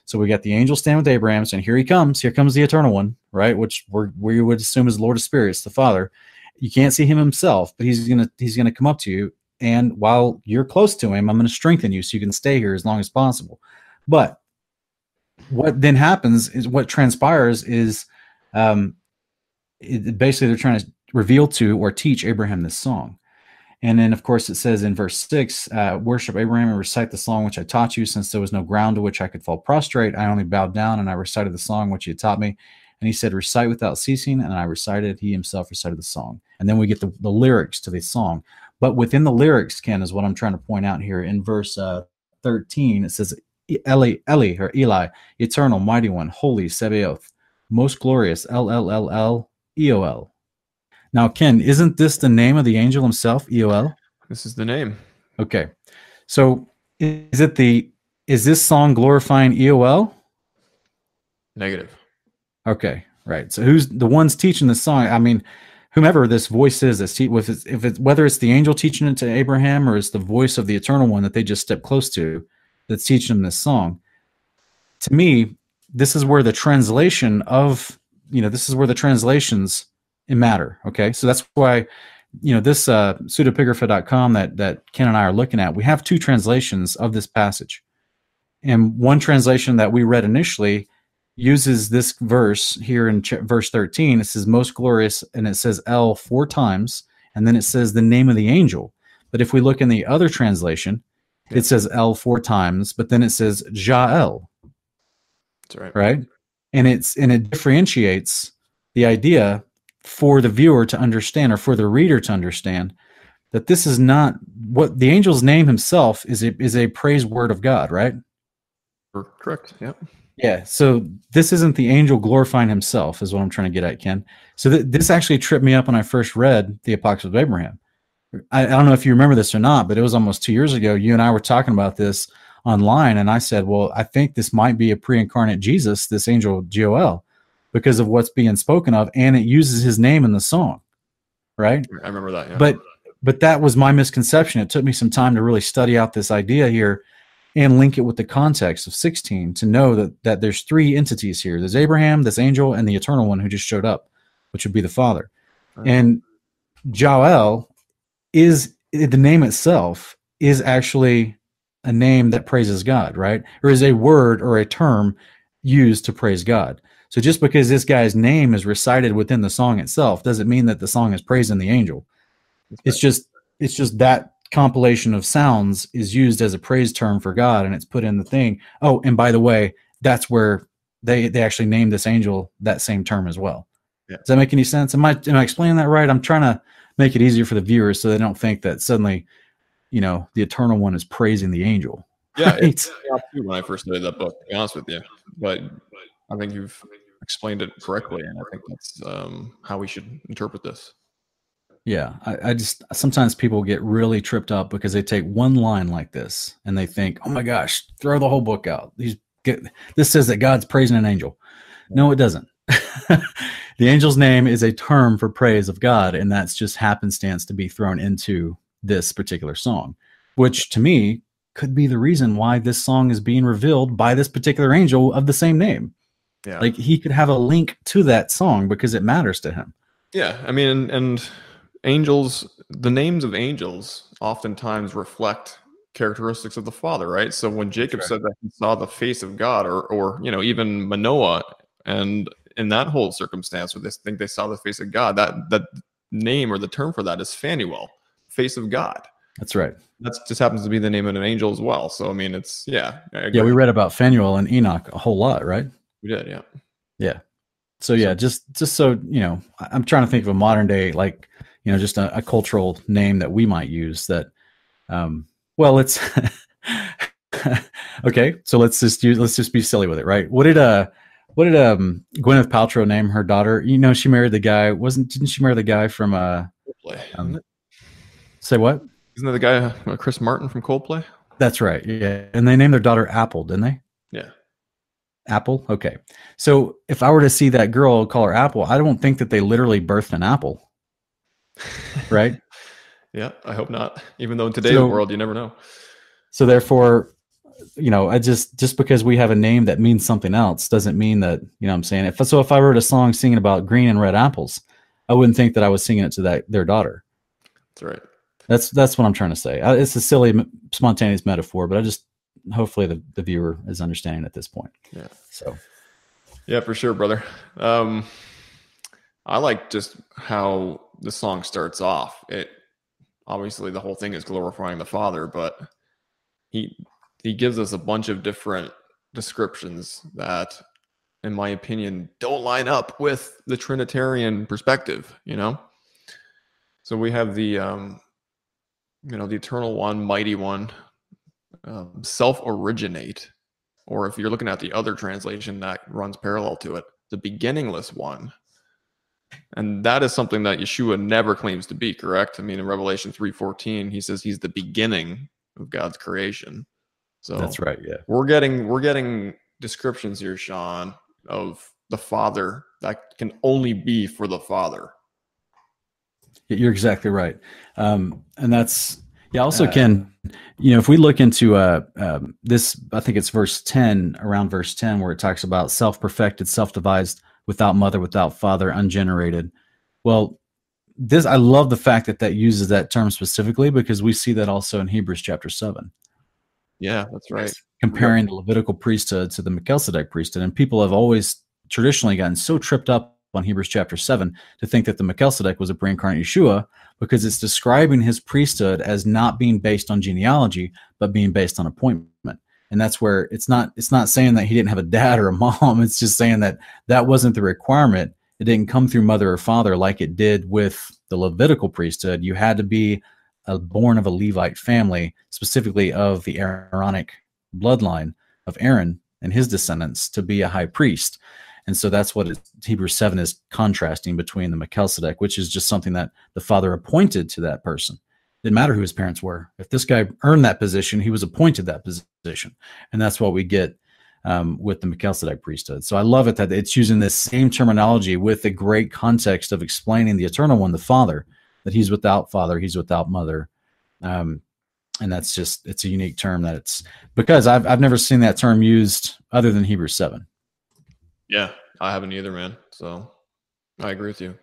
So we got the angel stand with Abraham, and here he comes. Here comes the eternal one, right? Which we we would assume is Lord of Spirits, the Father. You can't see him himself, but he's gonna he's gonna come up to you, and while you're close to him, I'm gonna strengthen you so you can stay here as long as possible. But what then happens is what transpires is um, it, basically they're trying to reveal to or teach Abraham this song. And then, of course, it says in verse six, uh, worship Abraham and recite the song which I taught you, since there was no ground to which I could fall prostrate. I only bowed down and I recited the song which he had taught me. And he said, recite without ceasing. And I recited, he himself recited the song. And then we get the, the lyrics to the song. But within the lyrics, Ken, is what I'm trying to point out here in verse uh, 13, it says, Eli, Eli, or Eli, eternal, mighty one, holy, Sabaoth, most glorious, L L L L E O L. Now, Ken, isn't this the name of the angel himself, E O L? This is the name. Okay. So is it the, is this song glorifying EOL? Negative. Okay. Right. So who's the ones teaching the song? I mean, whomever this voice is that's te- if it's, if it's whether it's the angel teaching it to Abraham or it's the voice of the eternal one that they just step close to that's teaching them this song. To me, this is where the translation of you know this is where the translations matter. Okay, so that's why you know this uh, pseudepigrapha.com that that Ken and I are looking at. We have two translations of this passage, and one translation that we read initially uses this verse here in ch- verse 13 it says most glorious and it says l four times and then it says the name of the angel but if we look in the other translation Yeah. it says l four times but then it says jael That's right. right and it's and it differentiates the idea for the viewer to understand or for the reader to understand that this is not what the angel's name himself is a is a praise word of god right Correct. Yeah. yeah so this isn't the angel glorifying himself is what i'm trying to get at ken so th- this actually tripped me up when i first read the apocalypse of abraham I, I don't know if you remember this or not but it was almost two years ago you and i were talking about this online and i said well i think this might be a pre-incarnate jesus this angel gol because of what's being spoken of and it uses his name in the song right I remember that. Yeah. but but that was my misconception it took me some time to really study out this idea here and link it with the context of 16 to know that that there's three entities here there's abraham this angel and the eternal one who just showed up which would be the father Uh, and Jael is the name itself is actually a name that praises God, right? Or is a word or a term used to praise God. So just because this guy's name is recited within the song itself doesn't mean that the song is praising the angel. That's It's right. just it's just that compilation of sounds is used as a praise term for God and it's put in the thing. Oh, and by the way, that's where they they actually named this angel that same term as well. Yeah. Does that make any sense? Am I am I explaining that right? I'm trying to make it easier for the viewers so they don't think that suddenly, you know, the eternal one is praising the angel. yeah, right? it's when I first read that book. To be honest with you, but I think you've explained it correctly, and I think that's um, how we should interpret this. Yeah, I, I just sometimes people get really tripped up because they take one line like this and they think, "Oh my gosh, throw the whole book out." These get this says that God's praising an angel. No, it doesn't. the angel's name is a term for praise of God, and that's just happenstance to be thrown into this particular song, which to me could be the reason why this song is being revealed by this particular angel of the same name. Yeah, Like he could have a link to that song because it matters to him. yeah. I mean, and, and angels, the names of angels, oftentimes reflect characteristics of the Father, right? So when Jacob right. said that he saw the face of God, or or you know even Manoah, and in that whole circumstance where they think they saw the face of God, that that name or the term for that is Phanuel, face of God. That's right. That just happens to be the name of an angel as well. So I mean, it's yeah, Yeah, we read about Phanuel and Enoch a whole lot, right? we did, yeah. Yeah. So yeah, just just so you know, I'm trying to think of a modern day like you know just a, a cultural name that we might use that. Um, well, it's okay. So let's just use let's just be silly with it, right? What did uh what did um Gwyneth Paltrow name her daughter? You know, she married the guy. Wasn't didn't she marry the guy from uh Um, say what? isn't that the guy uh, Chris Martin from Coldplay? That's right. Yeah, and they named their daughter Apple, didn't they? Yeah. Apple. Okay. So if I were to see that girl call her Apple, I don't think that they literally birthed an apple, right? Yeah, I hope not. Even though in today's So- world, you never know. so therefore, you know, I just just because we have a name that means something else doesn't mean that you know what I'm saying. If so, if I wrote a song singing about green and red apples, I wouldn't think that I was singing it to that their daughter. That's right. That's that's what I'm trying to say. I, it's a silly, spontaneous metaphor, but I just hopefully the, the viewer is understanding at this point. Yeah. So Yeah, for sure, brother. Um, I like just how the song starts off. It obviously the whole thing is glorifying the Father, but he he gives us a bunch of different descriptions that, in my opinion, don't line up with the Trinitarian perspective. You know, so we have the um, you know the Eternal One, Mighty One, um, self-originate, or if you're looking at the other translation that runs parallel to it, the beginningless one. And that is something that Yeshua never claims to be, correct? I mean, in Revelation 3:14, he says he's the beginning of God's creation. So That's right. Yeah. we're getting we're getting descriptions here, Sean, of the Father that can only be for the Father. You're exactly right. Um, and that's yeah. Also, Uh, Ken, you know, if we look into uh, um, this, I think it's verse ten, around verse ten, where it talks about self-perfected, self-devised, without mother, without father, ungenerated. Well, this I love the fact that that uses that term specifically because we see that also in Hebrews chapter seven. Yeah, that's right. comparing the Levitical priesthood to the Melchizedek priesthood. And people have always traditionally gotten so tripped up on Hebrews chapter 7 to think that the Melchizedek was a pre incarnate Yeshua because it's describing his priesthood as not being based on genealogy, but being based on appointment. And that's where it's not it's not saying that he didn't have a dad or a mom. It's just saying that that wasn't the requirement. It didn't come through mother or father like it did with the Levitical priesthood. You had to be a, born of a Levite family, specifically of the Aaronic bloodline of Aaron and his descendants to be a high priest. And so that's what it, Hebrews 7 is contrasting between the Melchizedek, which is just something that the father appointed to that person. Didn't matter who his parents were. If this guy earned that position, he was appointed that position. And that's what we get um, with the Melchizedek priesthood. So I love it that it's using this same terminology with the great context of explaining the eternal one, the father, that he's without father, he's without mother. Um, and that's just it's a unique term that it's because I've I've never seen that term used other than Hebrews seven. Yeah, I haven't either, man. So I agree with you.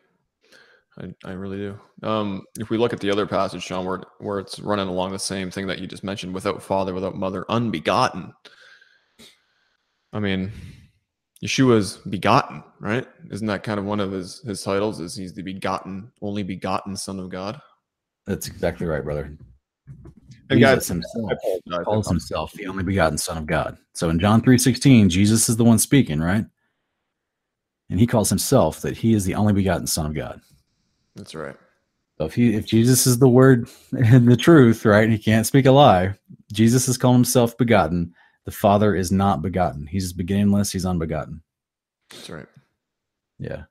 I, I really do. Um, if we look at the other passage, Sean, where where it's running along the same thing that you just mentioned, without father, without mother, unbegotten. I mean, Yeshua's begotten, right? Isn't that kind of one of his his titles? Is he's the begotten, only begotten Son of God? That's exactly right, brother. And Jesus guys, himself I calls himself the only begotten Son of God. So in John three sixteen, Jesus is the one speaking, right? And he calls himself that he is the only begotten Son of God. That's right. So if he if Jesus is the word and the truth, right, and he can't speak a lie, Jesus is calling himself begotten. The Father is not begotten. He's beginningless, he's unbegotten. That's right. Yeah.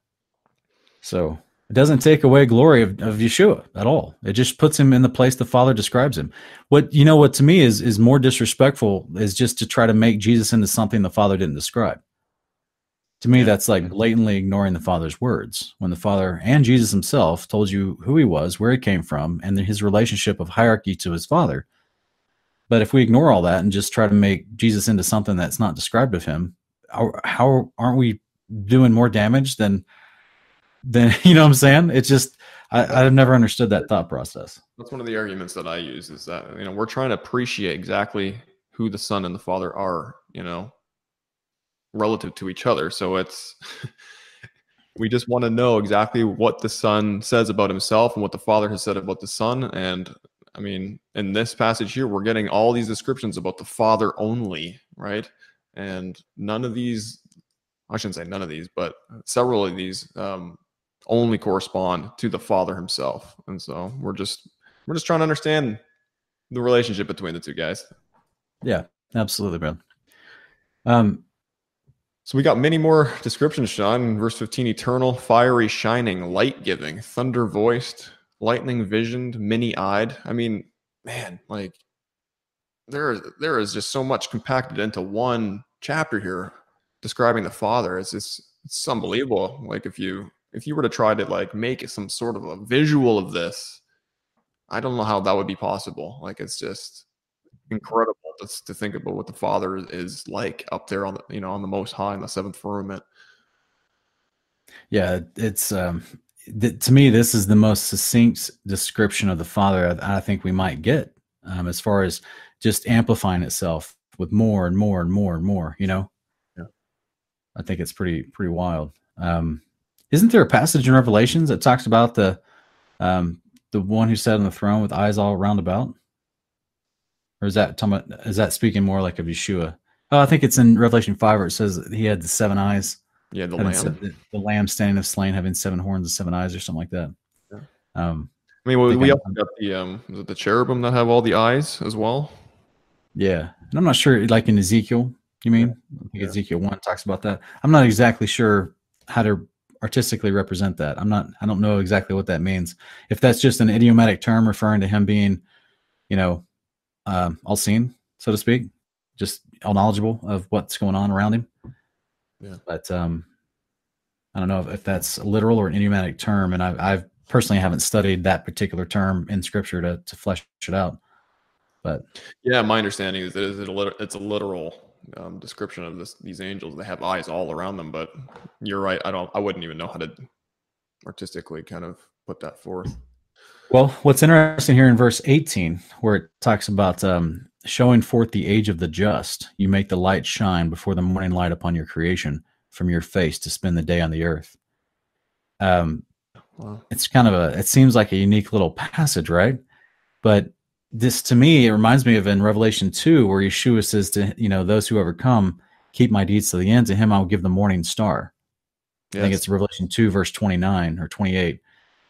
So it doesn't take away glory of, of Yeshua at all. It just puts him in the place the Father describes him. What you know what to me is is more disrespectful is just to try to make Jesus into something the Father didn't describe. To me, Yeah. that's like blatantly ignoring the Father's words. When the Father and Jesus himself told you who he was, where he came from, and then his relationship of hierarchy to his Father. But if we ignore all that and just try to make Jesus into something that's not described of him, how, how aren't we doing more damage than than you know what I'm saying? It's just I, I've never understood that thought process. That's one of the arguments that I use is that you know we're trying to appreciate exactly who the son and the father are, you know, relative to each other. So it's we just want to know exactly what the son says about himself and what the father has said about the son. And I mean, in this passage here, we're getting all these descriptions about the father only, right? And none of these, I shouldn't say none of these, but several of these um, only correspond to the father himself. And so we're just we're just trying to understand the relationship between the two guys. Yeah, absolutely, bro. Um, So we got many more descriptions, Sean. Verse 15, eternal, fiery, shining, light giving, thunder voiced, lightning visioned, many eyed. I mean, man, like there is there is just so much compacted into one chapter here describing the father. It's just it's unbelievable. Like if you if you were to try to like make some sort of a visual of this, I don't know how that would be possible. Like it's just incredible to, to think about what the father is like up there on the you know on the most high in the seventh firmament. yeah, it's um, th- to me this is the most succinct description of the Father I, I think we might get, um, as far as just amplifying itself with more and more and more and more. You know, Yeah. I think it's pretty pretty wild. Um, isn't there a passage in Revelations that talks about the um, the one who sat on the throne with eyes all round about? Or is that talking about, is that speaking more like of Yeshua? Oh, I think it's in Revelation five where it says that he had the seven eyes, Yeah, the lamb. se- the, the lamb standing of slain, having seven horns and seven eyes, or something like that. Yeah. Um, I mean, we, think we also got the um, the cherubim that have all the eyes as well. Yeah, and I'm not sure. Like in Ezekiel, you mean? I think Yeah. Ezekiel one talks about that. I'm not exactly sure how to artistically represent that. I'm not. I don't know exactly what that means. If that's just an idiomatic term referring to him being, you know, um, all seen, so to speak, just all knowledgeable of what's going on around him. Yeah. But um, I don't know if, if that's a literal or an idiomatic term, and I, I've personally haven't studied that particular term in scripture to to flesh it out. But Yeah, my understanding is that it is a lit- it's a literal um, description of this, these angels. They have eyes all around them, but you're right. I don't. I wouldn't even know how to artistically kind of put that forth. Well, what's interesting here in verse 18, where it talks about um, showing forth the age of the just, you make the light shine before the morning light upon your creation from your face to spend the day on the earth. Um, Wow. it's kind of a, it seems like a unique little passage, right? But this to me, it reminds me of in Revelation 2, where Yeshua says to, you know, those who overcome, keep my deeds to the end, to him I will give the morning star. I think it's Revelation 2 verse 29 or 28.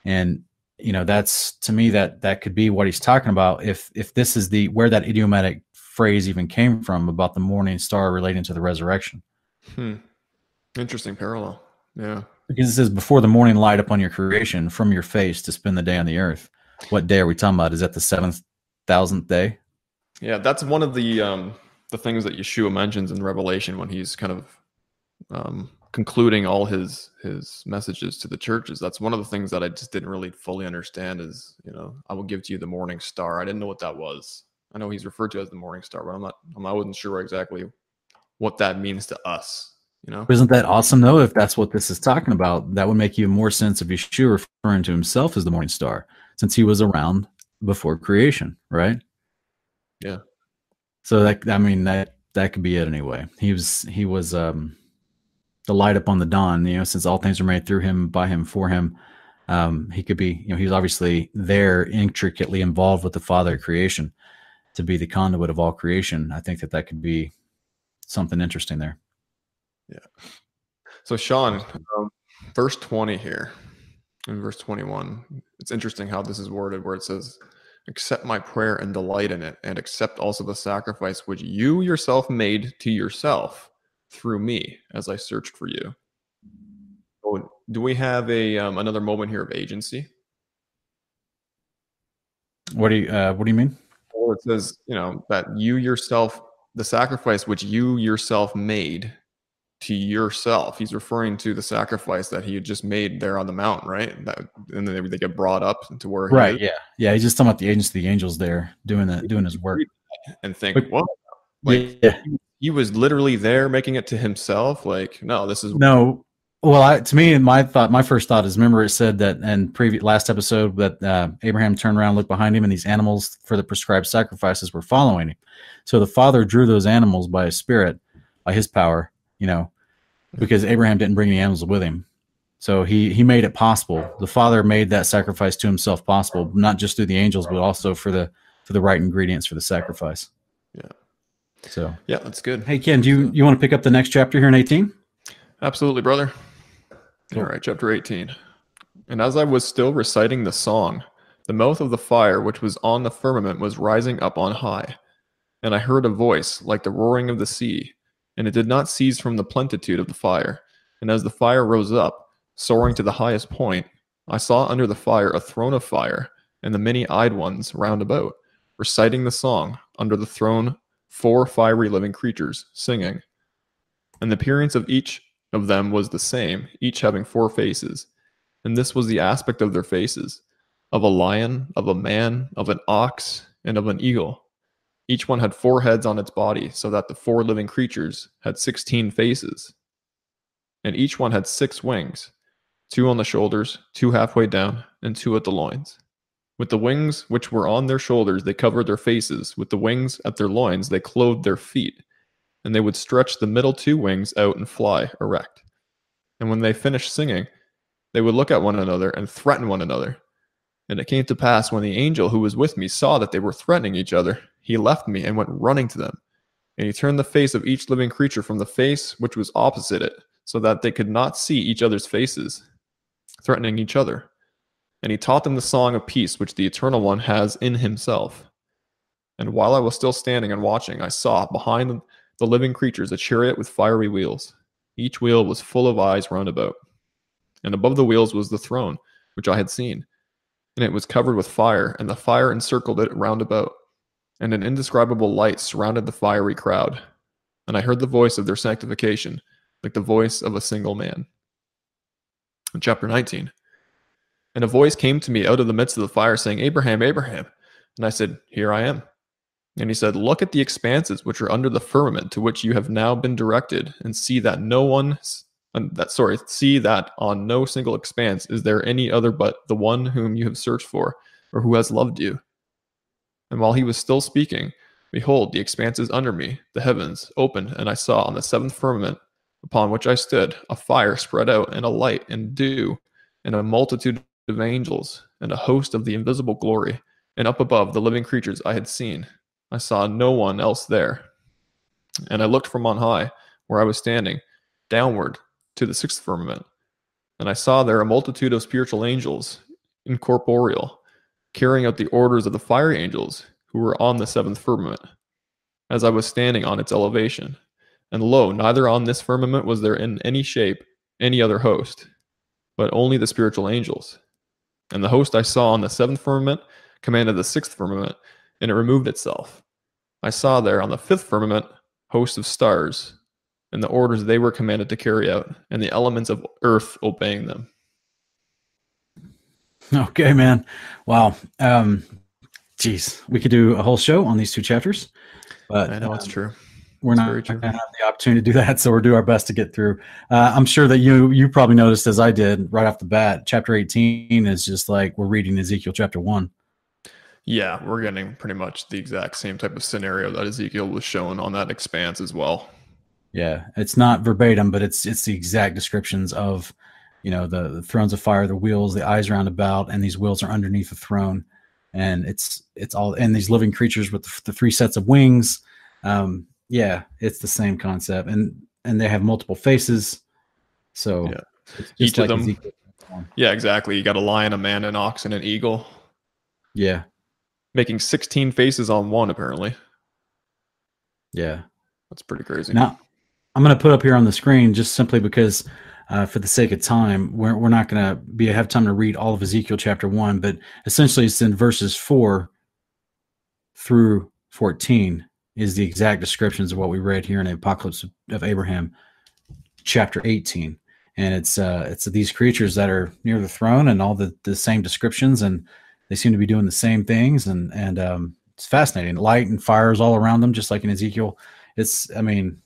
And you know, that's to me that that could be what he's talking about if if this is the where that idiomatic phrase even came from about the morning star relating to the resurrection. Hmm. Interesting parallel. Yeah. Because it says before the morning light upon your creation from your face to spend the day on the earth. What day are we talking about? Is that the seventh thousandth day? Yeah, that's one of the um, the things that Yeshua mentions in Revelation when he's kind of um, concluding all his his messages to the churches. That's one of the things that I just didn't really fully understand. Is you know, I will give to you the morning star. I didn't know what that was. I know he's referred to as the morning star, but I'm not. I'm, I wasn't sure exactly what that means to us. You know. Isn't that awesome though? If that's what this is talking about, that would make even more sense of Yeshua referring to himself as the morning star, since he was around before creation, right? Yeah. So that I mean that that could be it anyway. He was he was um the light upon the dawn, you know, since all things are made through him, by him, for him. Um, he could be, you know, he was obviously there intricately involved with the Father of creation to be the conduit of all creation. I think that that could be something interesting there. Yeah. So Sean, um, verse 20 here, in verse 21, it's interesting how this is worded, where it says, "Accept my prayer and delight in it, and accept also the sacrifice which you yourself made to yourself through me, as I searched for you." So, do we have a um, another moment here of agency? What do you uh, what do you mean? Or it says, you know, that you yourself, the sacrifice which you yourself made to yourself. He's referring to the sacrifice that he had just made there on the mountain, right? That, and then they, they get brought up to where Right. is Yeah. Yeah. He's just talking about the agency, of the angels there doing that, doing his work. and think, But- what? Like yeah. He was literally there making it to himself. Like, no, this is No. Well, I, to me, my thought, my first thought is, remember it said that in previous last episode that uh, Abraham turned around, looked behind him, and these animals for the prescribed sacrifices were following him. So the father drew those animals by his spirit, by his power, you know, because Abraham didn't bring the animals with him. So he he made it possible. The father made that sacrifice to himself possible, not just through the angels, but also for the for the right ingredients for the sacrifice. Yeah. So yeah, that's good. hey Ken, do you you want to pick up the next chapter here in eighteen? Absolutely, brother. Cool. All right, chapter 18. And as I was still reciting the song, the mouth of the fire which was on the firmament was rising up on high. And I heard a voice like the roaring of the sea, and it did not cease from the plenitude of the fire. And as the fire rose up, soaring to the highest point, I saw under the fire a throne of fire, and the many eyed ones round about, reciting the song, under the throne four fiery living creatures, singing. And the appearance of each of them was the same, each having four faces. And this was the aspect of their faces of a lion, of a man, of an ox, and of an eagle. Each one had four heads on its body, so that the four living creatures had sixteen faces. And each one had six wings two on the shoulders, two halfway down, and two at the loins. With the wings which were on their shoulders, they covered their faces. With the wings at their loins, they clothed their feet and they would stretch the middle two wings out and fly erect. And when they finished singing, they would look at one another and threaten one another. And it came to pass when the angel who was with me saw that they were threatening each other, he left me and went running to them. And he turned the face of each living creature from the face which was opposite it, so that they could not see each other's faces, threatening each other. And he taught them the song of peace which the Eternal One has in himself. And while I was still standing and watching, I saw behind the living creatures a chariot with fiery wheels. Each wheel was full of eyes round about. And above the wheels was the throne, which I had seen. And it was covered with fire, and the fire encircled it round about. And an indescribable light surrounded the fiery crowd. And I heard the voice of their sanctification, like the voice of a single man. In chapter 19. And a voice came to me out of the midst of the fire, saying, Abraham, Abraham. And I said, Here I am. And he said, Look at the expanses which are under the firmament to which you have now been directed, and see that no one that sorry, see that on no single expanse is there any other but the one whom you have searched for, or who has loved you. And while he was still speaking, behold, the expanses under me, the heavens, opened, and I saw on the seventh firmament upon which I stood a fire spread out, and a light, and dew, and a multitude of angels, and a host of the invisible glory. And up above the living creatures I had seen, I saw no one else there. And I looked from on high, where I was standing, downward to the sixth firmament. And I saw there a multitude of spiritual angels, incorporeal, carrying out the orders of the fire angels who were on the seventh firmament, as I was standing on its elevation. And lo, neither on this firmament was there in any shape any other host, but only the spiritual angels. And the host I saw on the seventh firmament commanded the sixth firmament, and it removed itself. I saw there on the fifth firmament hosts of stars, and the orders they were commanded to carry out, and the elements of earth obeying them. Okay, man. Wow. Um, geez, we could do a whole show on these two chapters, but I know um, it's true we're not going to have the opportunity to do that, so we'll do our best to get through. Uh, I'm sure that you you probably noticed as I did right off the bat. Chapter 18 is just like we're reading Ezekiel chapter one. Yeah, we're getting pretty much the exact same type of scenario that Ezekiel was shown on that expanse as well. Yeah, it's not verbatim, but it's it's the exact descriptions of, you know, the, the thrones of fire, the wheels, the eyes round about, and these wheels are underneath the throne, and it's it's all and these living creatures with the, the three sets of wings. Um, yeah, it's the same concept, and and they have multiple faces. So yeah, each like of them. Yeah, exactly. You got a lion, a man, an ox, and an eagle. Yeah, making sixteen faces on one apparently. Yeah, that's pretty crazy. Now, I'm going to put up here on the screen just simply because, uh, for the sake of time, we're we're not going to be have time to read all of Ezekiel chapter one, but essentially it's in verses four through fourteen is the exact descriptions of what we read here in the Apocalypse of Abraham, chapter 18. And it's uh, it's these creatures that are near the throne and all the, the same descriptions, and they seem to be doing the same things, and and um, it's fascinating. Light and fires all around them, just like in Ezekiel. It's I mean,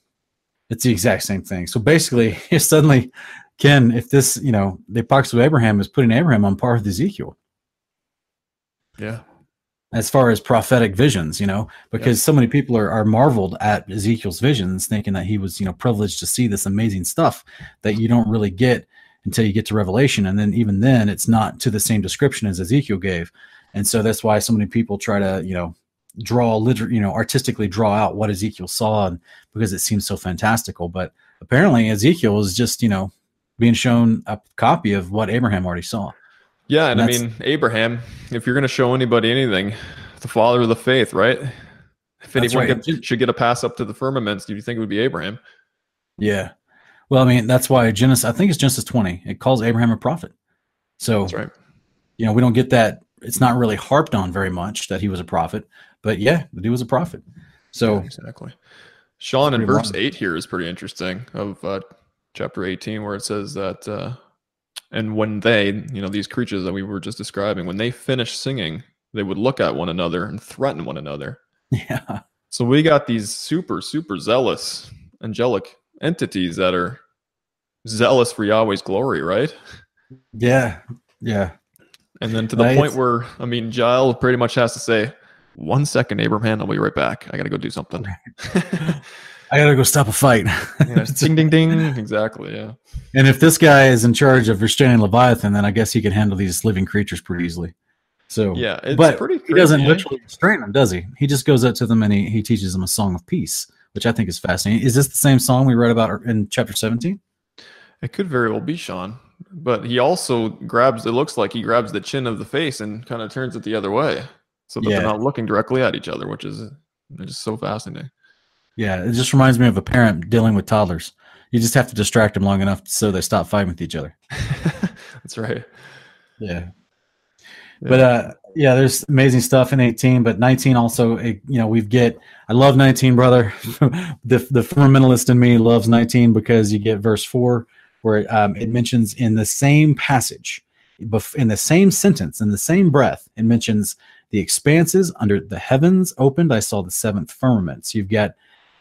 it's the exact same thing. So basically, it suddenly, Ken, if this you know the Apocalypse of Abraham is putting Abraham on par with Ezekiel. Yeah, as far as prophetic visions, you know, because so many people are, are marveled at Ezekiel's visions, thinking that he was, you know, privileged to see this amazing stuff that you don't really get until you get to Revelation. And then even then, it's not to the same description as Ezekiel gave. And so that's why so many people try to, you know, draw liter you know, artistically draw out what Ezekiel saw and because it seems so fantastical. But apparently Ezekiel is just, you know, being shown a copy of what Abraham already saw. Yeah, and, and I mean Abraham. If you're going to show anybody anything, the father of the faith, right? If anyone right. get, should get a pass up to the firmaments, do you think it would be Abraham? Yeah. Well, I mean, that's why Genesis. I think it's Genesis 20. It calls Abraham a prophet. So, that's right. You know, we don't get that. It's not really harped on very much that he was a prophet, but yeah, that he was a prophet. So yeah, exactly. Sean in verse long. eight here is pretty interesting of uh, chapter 18, where it says that. Uh, and when they, you know, these creatures that we were just describing, when they finished singing, they would look at one another and threaten one another. Yeah. So we got these super, super zealous angelic entities that are zealous for Yahweh's glory, right? Yeah. Yeah. And then to the point where, I mean, Yahoel pretty much has to say, one second, Abraham, I'll be right back. I got to go do something. I gotta go stop a fight. yeah, ding ding ding. Exactly. Yeah. And if this guy is in charge of restraining Leviathan, then I guess he can handle these living creatures pretty easily. So yeah, but crazy, he doesn't eh? literally restrain them, does he? He just goes up to them and he, he teaches them a song of peace, which I think is fascinating. Is this the same song we read about er, in chapter 17? It could very well be Sean, but he also grabs. It looks like he grabs the chin of the face and kind of turns it the other way. so that Yeah. they're not looking directly at each other, which is just so fascinating. Yeah, it just reminds me of a parent dealing with toddlers. You just have to distract them long enough so they stop fighting with each other. That's right. Yeah. But uh yeah, there's amazing stuff in 18, but 19 also you know, we've get I love 19, brother. the the fundamentalist in me loves 19 because you get verse 4 where um, it mentions in the same passage in the same sentence in the same breath it mentions the expanses under the heavens opened I saw the seventh firmament. So you've got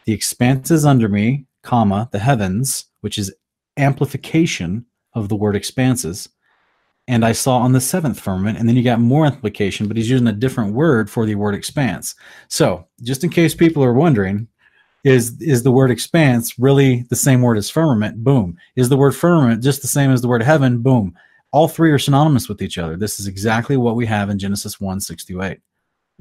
the expanses under me, comma, the heavens, which is amplification of the word expanses and I saw on the seventh firmament, and then you got more implication, but he's using a different word for the word expanse. So, just in case people are wondering, is is the word expanse really the same word as firmament? Boom. Is the word firmament just the same as the word heaven? Boom. All three are synonymous with each other. This is exactly what we have in Genesis 1 6 to 8.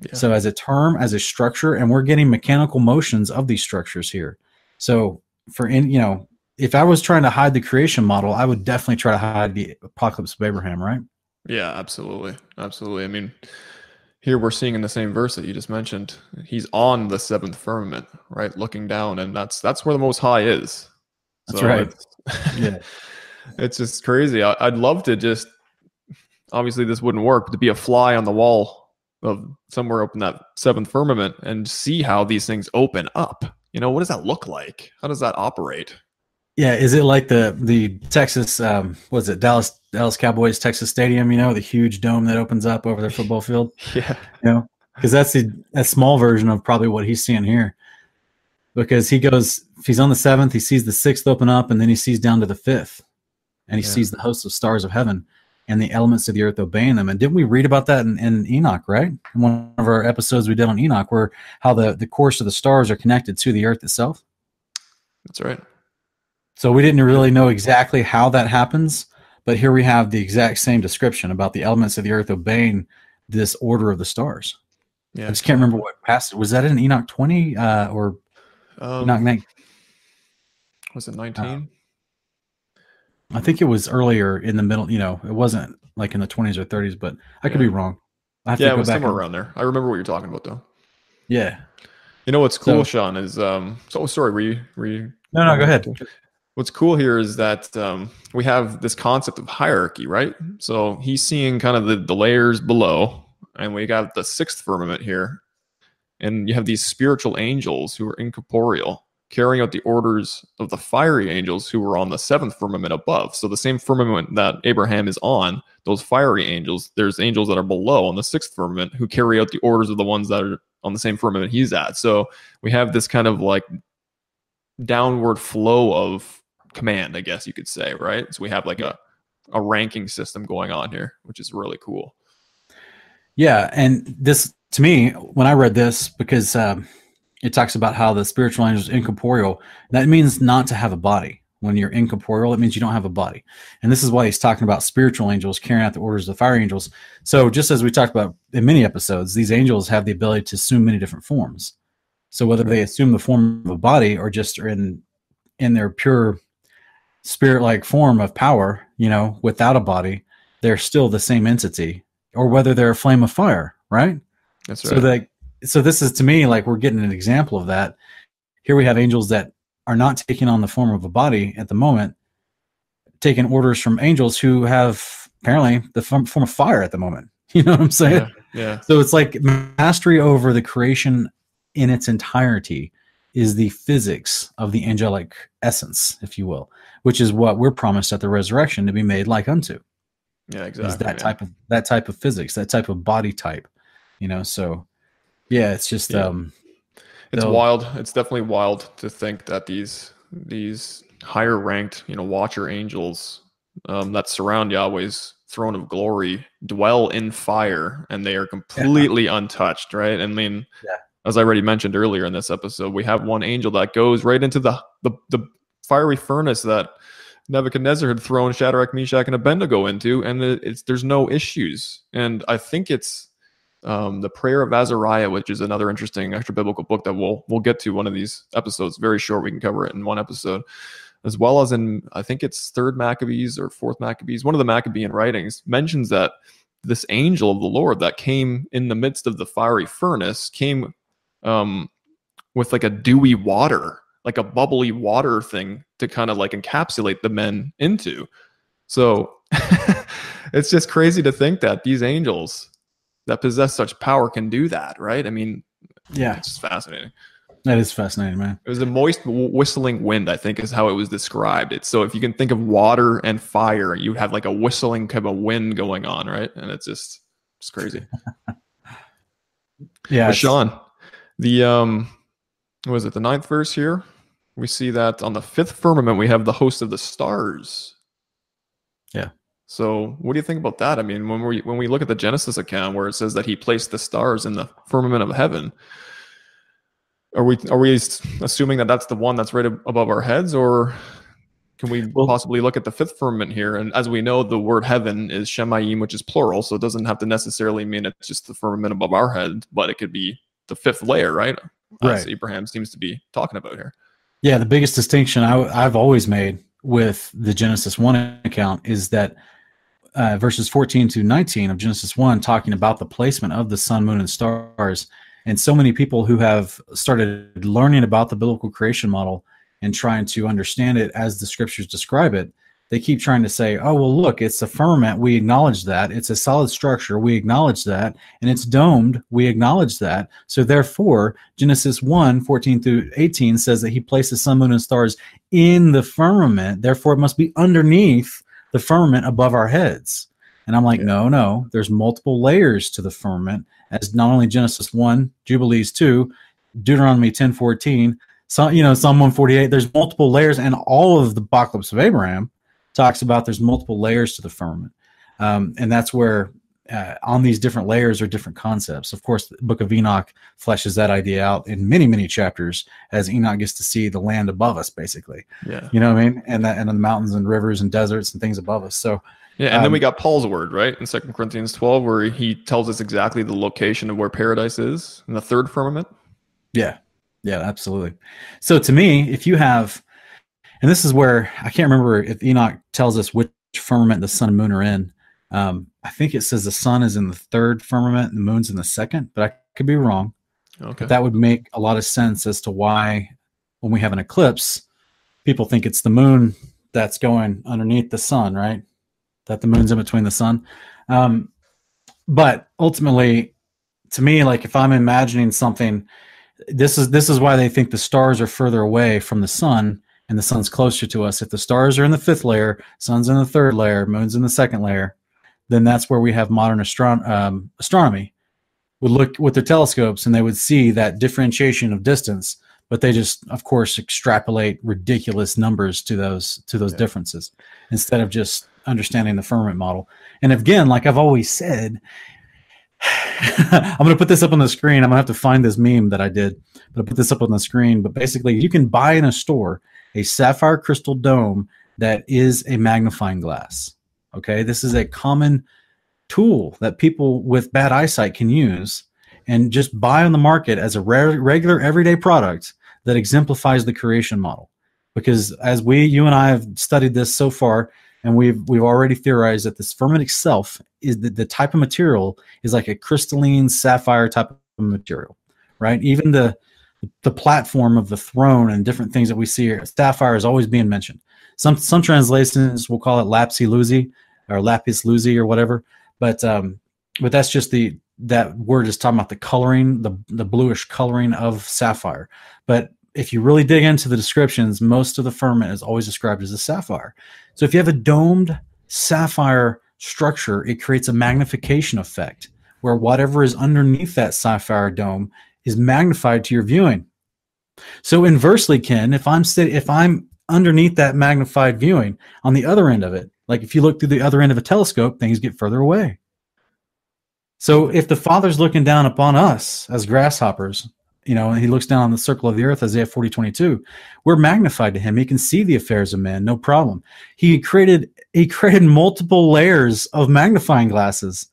Yeah. So, as a term, as a structure, and we're getting mechanical motions of these structures here. So, for in you know, if I was trying to hide the creation model, I would definitely try to hide the apocalypse of Abraham, right? Yeah, absolutely. Absolutely. I mean, here we're seeing in the same verse that you just mentioned, he's on the seventh firmament, right? Looking down, and that's that's where the most high is. That's right. It's, Yeah. it's just crazy. I, I'd love to just obviously this wouldn't work, but to be a fly on the wall of somewhere up in that seventh firmament and see how these things open up. You know, what does that look like? How does that operate? Yeah, is it like the the Texas um was it Dallas Dallas Cowboys Texas Stadium, you know, the huge dome that opens up over their football field, Yeah. you know? Cuz that's the a small version of probably what he's seeing here. Because he goes if he's on the 7th, he sees the 6th open up and then he sees down to the 5th. And he Yeah. sees the hosts of stars of heaven and the elements of the earth obeying them. And didn't we read about that in, in Enoch, right? In one of our episodes we did on Enoch where how the the course of the stars are connected to the earth itself. That's right. So we didn't really know exactly how that happens, but here we have the exact same description about the elements of the earth obeying this order of the stars. Yeah. I just can't remember what passage was that in Enoch 20 uh, or Um, Enoch 9? was it 19? I think it was earlier in the middle. You know, it wasn't like in the 20s or 30s, but I could be wrong. I have yeah, to it was somewhere and- around there. I remember what you're talking about though. Yeah. You know what's cool, So- Sean, is um so sorry, were you were you No, no, go ahead. What's cool here is that um, we have this concept of hierarchy, right? So he's seeing kind of the, the layers below, and we got the sixth firmament here, and you have these spiritual angels who are incorporeal, carrying out the orders of the fiery angels who were on the seventh firmament above. So the same firmament that Abraham is on, those fiery angels, there's angels that are below on the sixth firmament who carry out the orders of the ones that are on the same firmament he's at. So we have this kind of like downward flow of command, I guess you could say, right? So we have like a a ranking system going on here, which is really cool. Yeah, and this to me, when I read this, because um, it talks about how the spiritual angel is incorporeal, that means not to have a body. When you're incorporeal, it means you don't have a body, and this is why he's talking about spiritual angels carrying out the orders of the fire angels. So, just as we talked about in many episodes, these angels have the ability to assume many different forms. So, whether they assume the form of a body or just are in in their pure spirit-like form of power, you know, without a body, they're still the same entity or whether they're a flame of fire, right? That's So right. So this is to me like we're getting an example of that. Here we have angels that are not taking on the form of a body at the moment, taking orders from angels who have apparently the form, form of fire at the moment. You know what I'm saying? yeah, yeah, So it's like mastery over the creation in its entirety is the physics of the angelic essence, if you will, which is what we're promised at the resurrection to be made like unto yeah, exactly. is that yeah. type of that type of physics, that type of body type, you know. So, yeah, it's just Yeah. um, It's they'll- wild. It's definitely wild to think that these these higher ranked, you know, watcher angels um, that surround Yahweh's throne of glory dwell in fire, and they are completely untouched. Right? I mean, Yeah. as I already mentioned earlier in this episode, we have one angel that goes right into the the, the fiery furnace that Nebuchadnezzar had thrown Shadrach, Meshach, and Abednego into, and it's there's no issues. And I think it's um, the prayer of Azariah, which is another interesting extra biblical book that we'll we'll get to one of these episodes. Very short, we can cover it in one episode, as well as in I think it's third Maccabees or fourth Maccabees. One of the Maccabean writings mentions that this angel of the Lord that came in the midst of the fiery furnace came um, with like a dewy water, like a bubbly water thing to kind of like encapsulate the men into. So it's just crazy to think that these angels that possess such power can do that, right? I mean, Yeah, it's fascinating. that is fascinating, man. It was a moist whistling wind, I think, is how it was described. It's so if you can think of water and fire, you have like a whistling kind of wind going on, right? And it's just it's crazy. Yeah, Sean, the um, what was it the ninth verse here? We see that on the fifth firmament we have the host of the stars. So what do you think about that? I mean, when we when we look at the Genesis account where it says that he placed the stars in the firmament of heaven, are we are we assuming that that's the one that's right ab- above our heads, or can we Well- possibly look at the fifth firmament here? And as we know, the word heaven is shemayim, which is plural, so it doesn't have to necessarily mean it's just the firmament above our head, but it could be the fifth layer, right? As Right. Abraham seems to be talking about here. Yeah, the biggest distinction I, have always made with the Genesis 1 account is that uh, verses 14 to 19 of Genesis 1 talking about the placement of the sun, moon, and stars. And so many people who have started learning about the biblical creation model and trying to understand it as the scriptures describe it, they keep trying to say, oh, well, look, it's a firmament. We acknowledge that. It's a solid structure. We acknowledge that. And it's domed. We acknowledge that. So therefore, Genesis 1 14 through 18 says that he placed the sun, moon, and stars in the firmament. Therefore, it must be underneath the firmament above our heads. And I'm like, Yeah. no, no, there's multiple layers to the firmament, as not only Genesis 1, Jubilees 2, Deuteronomy 10 14, so, you know, Psalm 148, there's multiple layers, and all of the apocalypse of Abraham talks about there's multiple layers to the firmament. Um, and that's where uh, on these different layers are different concepts. Of course, the book of Enoch fleshes that idea out in many, many chapters as Enoch gets to see the land above us, basically. Yeah. You know what I mean? And that, and the mountains and rivers and deserts and things above us. So, Yeah, and then Um, we got Paul's word, right? In Second Corinthians 12, where he tells us exactly the location of where paradise is in the third firmament. yeah, yeah, absolutely. So, to me, if you have, and this is where I can't remember if Enoch tells us which firmament the sun and moon are in. Um, I think it says the sun is in the third firmament and the moon's in the second, but I could be wrong. Okay. that would make a lot of sense as to why when we have an eclipse people think it's the moon that's going underneath the sun right that the moon's in between the sun um, but ultimately to me like if i'm imagining something this is this is why they think the stars are further away from the sun and the sun's closer to us if the stars are in the fifth layer sun's in the third layer moon's in the second layer then that's where we have modern astron- um, astronomy. Would look with their telescopes and they would see that differentiation of distance but they just of course extrapolate ridiculous numbers to those to those Yeah. differences instead of just understanding the firmament model. And again like i've always said i'm going to put this up on the screen. I'm going to have to find this meme that i did but i put this up on the screen. But basically you can buy in a store a sapphire crystal dome that is a magnifying glass okay? This is a common tool that people with bad eyesight can use and just buy on the market as a rare, regular everyday product that exemplifies the creation model. Because as we you and i have studied this so far and we've we've already theorized that this firmament itself is the, the type of material is like a crystalline sapphire type of material right? Even the the platform of the throne and different things that we see here sapphire is always being mentioned some some translations will call it lapis lazuli or lapis lazuli or whatever but um but that's just the that word is talking about the coloring the the bluish coloring of sapphire. But if you really dig into the descriptions most of the firmament is always described as a sapphire. So if you have a domed sapphire structure it creates a magnification effect where whatever is underneath that sapphire dome is magnified to your viewing. So inversely ken if i'm sit- if i'm underneath that magnified viewing on the other end of it like if you look through the other end of a telescope things get further away so if the Father's looking down upon us as grasshoppers, you know, and he looks down on the circle of the earth, Isaiah 40, 22, we're magnified to him. He can see the affairs of man, no problem. He created he created multiple layers of magnifying glasses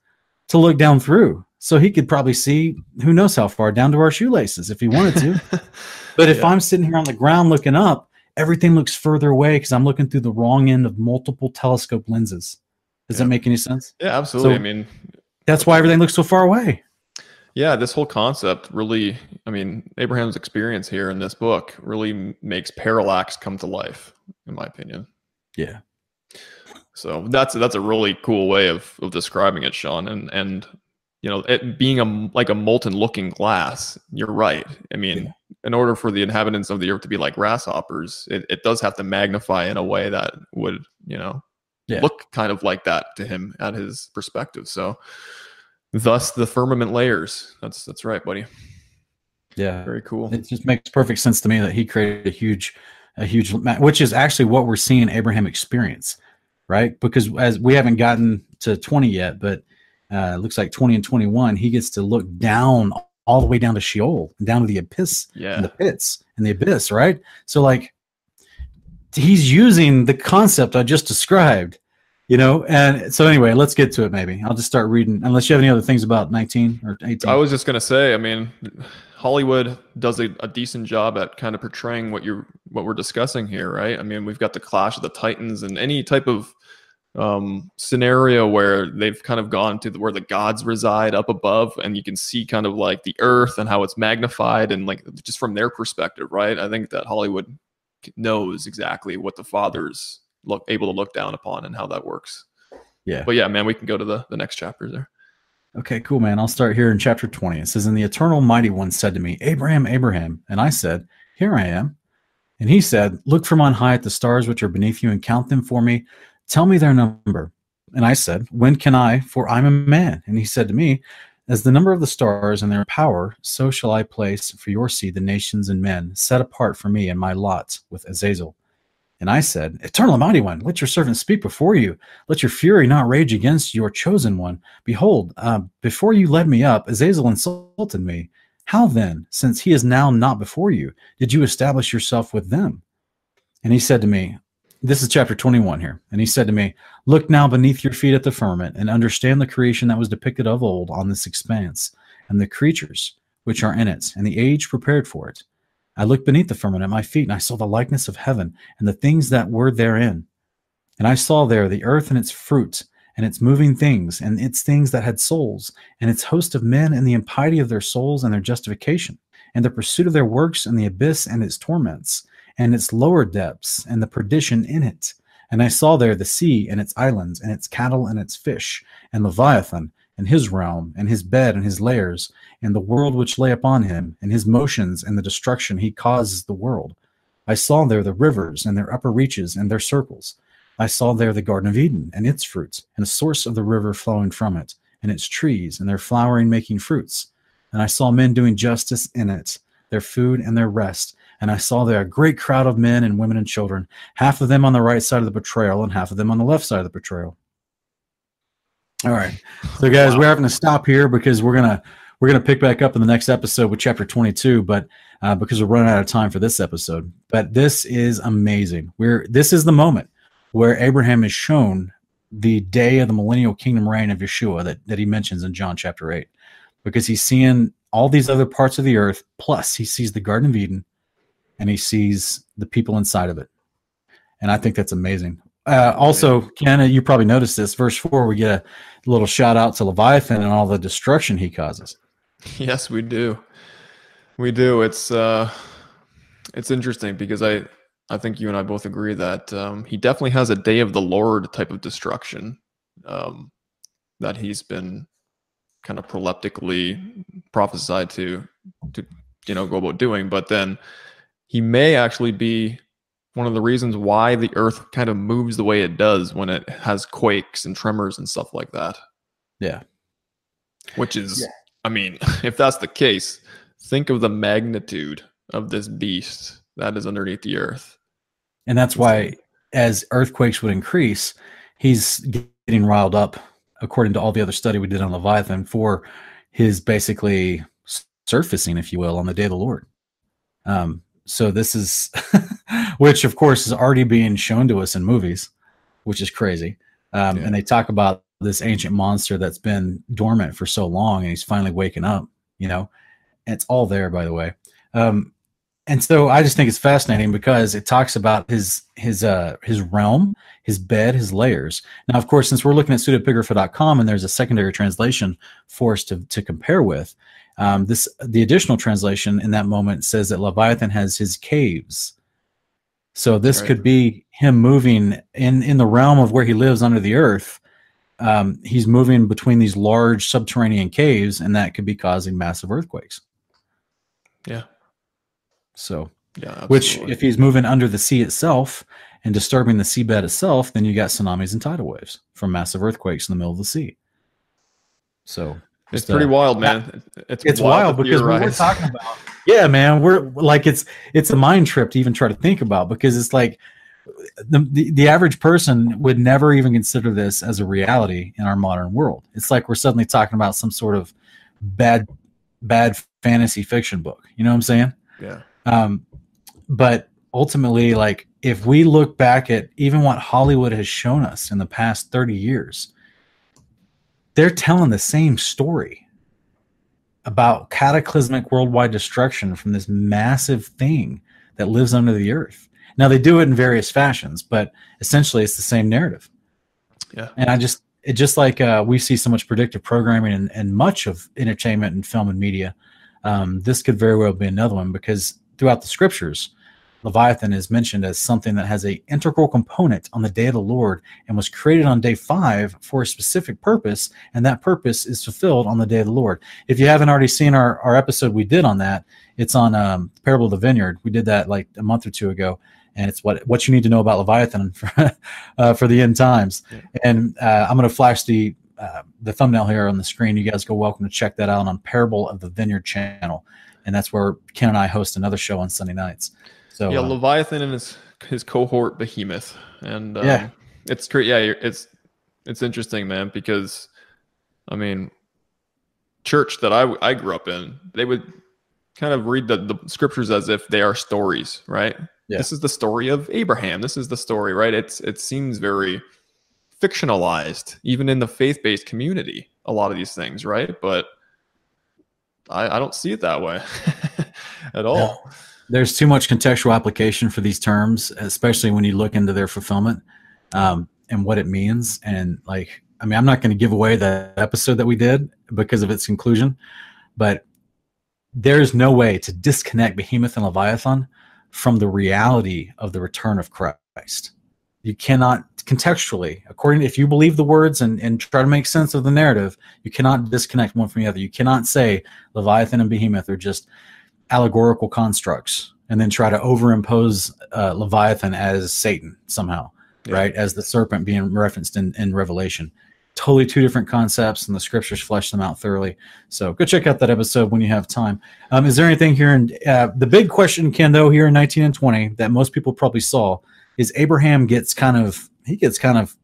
to look down through. So he could probably see who knows how far down to our shoelaces if he wanted to. But if Yeah. I'm sitting here on the ground looking up, everything looks further away because I'm looking through the wrong end of multiple telescope lenses. Does Yeah. that make any sense? Yeah, absolutely. So- I mean, That's why everything looks so far away. Yeah, this whole concept really, I mean, Abraham's experience here in this book really makes parallax come to life, in my opinion. Yeah. So that's that's a really cool way of of describing it, Sean. And and you know, it being a like a molten looking glass. You're right. I mean, yeah. In order for the inhabitants of the earth to be like grasshoppers, it, it does have to magnify in a way that would you know yeah. look kind of like that to him at his perspective. So, thus the firmament layers. That's that's right, buddy. Yeah, very cool. It just makes perfect sense to me that he created a huge, a huge, which is actually what we're seeing Abraham experience right? Because as we haven't gotten to 20 yet, but uh, looks like 20 and 21, he gets to look down all the way down to Sheol, down to the abyss, yeah, the pits and the abyss, right? So like he's using the concept I just described, you know. And so anyway, let's get to it. Maybe I'll just start reading. Unless you have any other things about 19 or 18. I was just gonna say, I mean, Hollywood does a, a, decent job at kind of portraying what you're what we're discussing here, right? I mean, we've got the Clash of the Titans and any type of um, scenario where they've kind of gone to the, where the gods reside up above, and you can see kind of like the earth and how it's magnified, and like just from their perspective, right? I think that Hollywood knows exactly what the fathers look able to look down upon and how that works. Yeah. But yeah, man, we can go to the the next chapter there. Okay, cool, man. I'll start here in chapter 20. It says, And the eternal mighty one said to me, Abraham, Abraham. And I said, Here I am. And he said, Look from on high at the stars which are beneath you and count them for me. Tell me their number. And I said, When can I? For I'm a man. And he said to me, As the number of the stars and their power, so shall I place for your seed the nations and men, set apart for me and my lot with Azazel. And I said, Eternal Mighty One, let your servant speak before you. Let your fury not rage against your chosen one. Behold, uh, before you led me up, Azazel insulted me. How then, since he is now not before you, did you establish yourself with them? And he said to me, This is chapter 21 here. And he said to me, Look now beneath your feet at the firmament and understand the creation that was depicted of old on this expanse, and the creatures which are in it, and the age prepared for it I looked beneath the firmament at my feet, and I saw the likeness of heaven and the things that were therein. And I saw there the earth and its fruit, and its moving things, and its things that had souls, and its host of men, and the impiety of their souls and their justification, and the pursuit of their works, and the abyss and its torments, and its lower depths, and the perdition in it. And I saw there the sea and its islands, and its cattle and its fish, and Leviathan, and his realm, and his bed, and his lairs, and the world which lay upon him, and his motions, and the destruction he causes the world. I saw there the rivers, and their upper reaches, and their circles. I saw there the Garden of Eden, and its fruits, and the source of the river flowing from it, and its trees, and their flowering making fruits. And I saw men doing justice in it, their food and their rest. And I saw there a great crowd of men and women and children, half of them on the right side of the betrayal, and half of them on the left side of the betrayal. All right. So guys, wow. we're having to stop here because we're gonna we're gonna pick back up in the next episode with chapter 22, but uh, because we're running out of time for this episode. But this is amazing. We're this is the moment where Abraham is shown the day of the millennial kingdom reign of Yeshua that, that he mentions in John chapter 8. Because he's seeing all these other parts of the earth, plus he sees the Garden of Eden and he sees the people inside of it. And I think that's amazing. Uh, also, Ken, you probably noticed this. Verse four, we get a little shout out to Leviathan and all the destruction he causes. Yes, we do. We do. It's uh, it's interesting because I I think you and I both agree that um, he definitely has a day of the Lord type of destruction um, that he's been kind of proleptically prophesied to to you know go about doing. But then he may actually be one of the reasons why the earth kind of moves the way it does when it has quakes and tremors and stuff like that. Yeah. Which is, yeah. I mean, if that's the case, think of the magnitude of this beast that is underneath the earth. And that's why, as earthquakes would increase, he's getting riled up, according to all the other study we did on Leviathan, for his basically surfacing, if you will, on the day of the Lord. Um, so this is, which of course is already being shown to us in movies, which is crazy. Um, yeah. And they talk about this ancient monster that's been dormant for so long, and he's finally waking up. You know, and it's all there, by the way. Um, and so I just think it's fascinating because it talks about his his uh his realm, his bed, his layers. Now, of course, since we're looking at pseudepigrapha.com and there's a secondary translation for us to to compare with, um, this the additional translation in that moment says that Leviathan has his caves. So this right. could be him moving in in the realm of where he lives under the earth. Um, he's moving between these large subterranean caves, and that could be causing massive earthquakes. Yeah. So, yeah, absolutely. which if he's moving under the sea itself and disturbing the seabed itself, then you got tsunamis and tidal waves from massive earthquakes in the middle of the sea. So it's pretty uh, wild, man. It's, it's wild, wild because we're talking about. Yeah, man, we're like it's it's a mind trip to even try to think about because it's like the, the, the average person would never even consider this as a reality in our modern world. It's like we're suddenly talking about some sort of bad bad fantasy fiction book. You know what I'm saying? Yeah. Um, but ultimately, like if we look back at even what Hollywood has shown us in the past 30 years, they're telling the same story about cataclysmic worldwide destruction from this massive thing that lives under the earth. Now they do it in various fashions, but essentially it's the same narrative. Yeah. And I just it just like uh, we see so much predictive programming and, and much of entertainment and film and media um, this could very well be another one because throughout the scriptures, Leviathan is mentioned as something that has a integral component on the day of the Lord and was created on day five for a specific purpose, and that purpose is fulfilled on the day of the Lord. If you haven't already seen our, our episode we did on that, it's on um, Parable of the Vineyard. We did that like a month or two ago, and it's what what you need to know about Leviathan for, uh, for the end times. Yeah. And uh, I'm going to flash the uh, the thumbnail here on the screen. You guys go welcome to check that out on Parable of the Vineyard channel, and that's where Ken and I host another show on Sunday nights. So yeah, uh, Leviathan and his his cohort Behemoth, and um, yeah, it's great. Yeah, it's it's interesting, man, because I mean, church that I I grew up in, they would kind of read the, the scriptures as if they are stories, right? Yeah. This is the story of Abraham. This is the story, right? It's it seems very fictionalized, even in the faith based community, a lot of these things, right? But I, I don't see it that way at all. No. There's too much contextual application for these terms, especially when you look into their fulfillment um, and what it means. And like, I mean, I'm not going to give away the episode that we did because of its conclusion, but there's no way to disconnect Behemoth and Leviathan from the reality of the return of Christ you cannot contextually according if you believe the words and, and try to make sense of the narrative you cannot disconnect one from the other you cannot say leviathan and behemoth are just allegorical constructs and then try to overimpose uh, leviathan as satan somehow yeah. right as the serpent being referenced in, in revelation totally two different concepts and the scriptures flesh them out thoroughly so go check out that episode when you have time um, is there anything here in uh, the big question ken though here in 19 and 20 that most people probably saw is Abraham gets kind of he gets kind of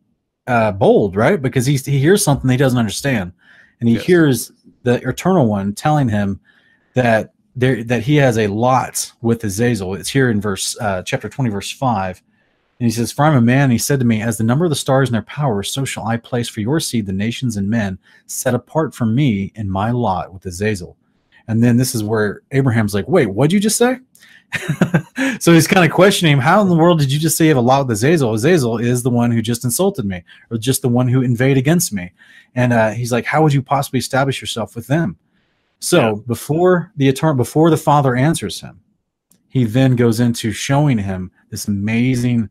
uh, bold, right? Because he he hears something he doesn't understand, and he yes. hears the Eternal One telling him that there that he has a lot with Azazel. It's here in verse uh, chapter twenty, verse five. And he says, For I'm a man, he said to me, As the number of the stars in their power, so shall I place for your seed the nations and men set apart from me in my lot with Azazel. And then this is where Abraham's like, Wait, what'd you just say? so he's kind of questioning him. How in the world did you just say you have a lot with Azazel? Azazel is the one who just insulted me, or just the one who invaded against me. And uh, he's like, how would you possibly establish yourself with them? So yeah. before the eternal, before the Father answers him, he then goes into showing him this amazing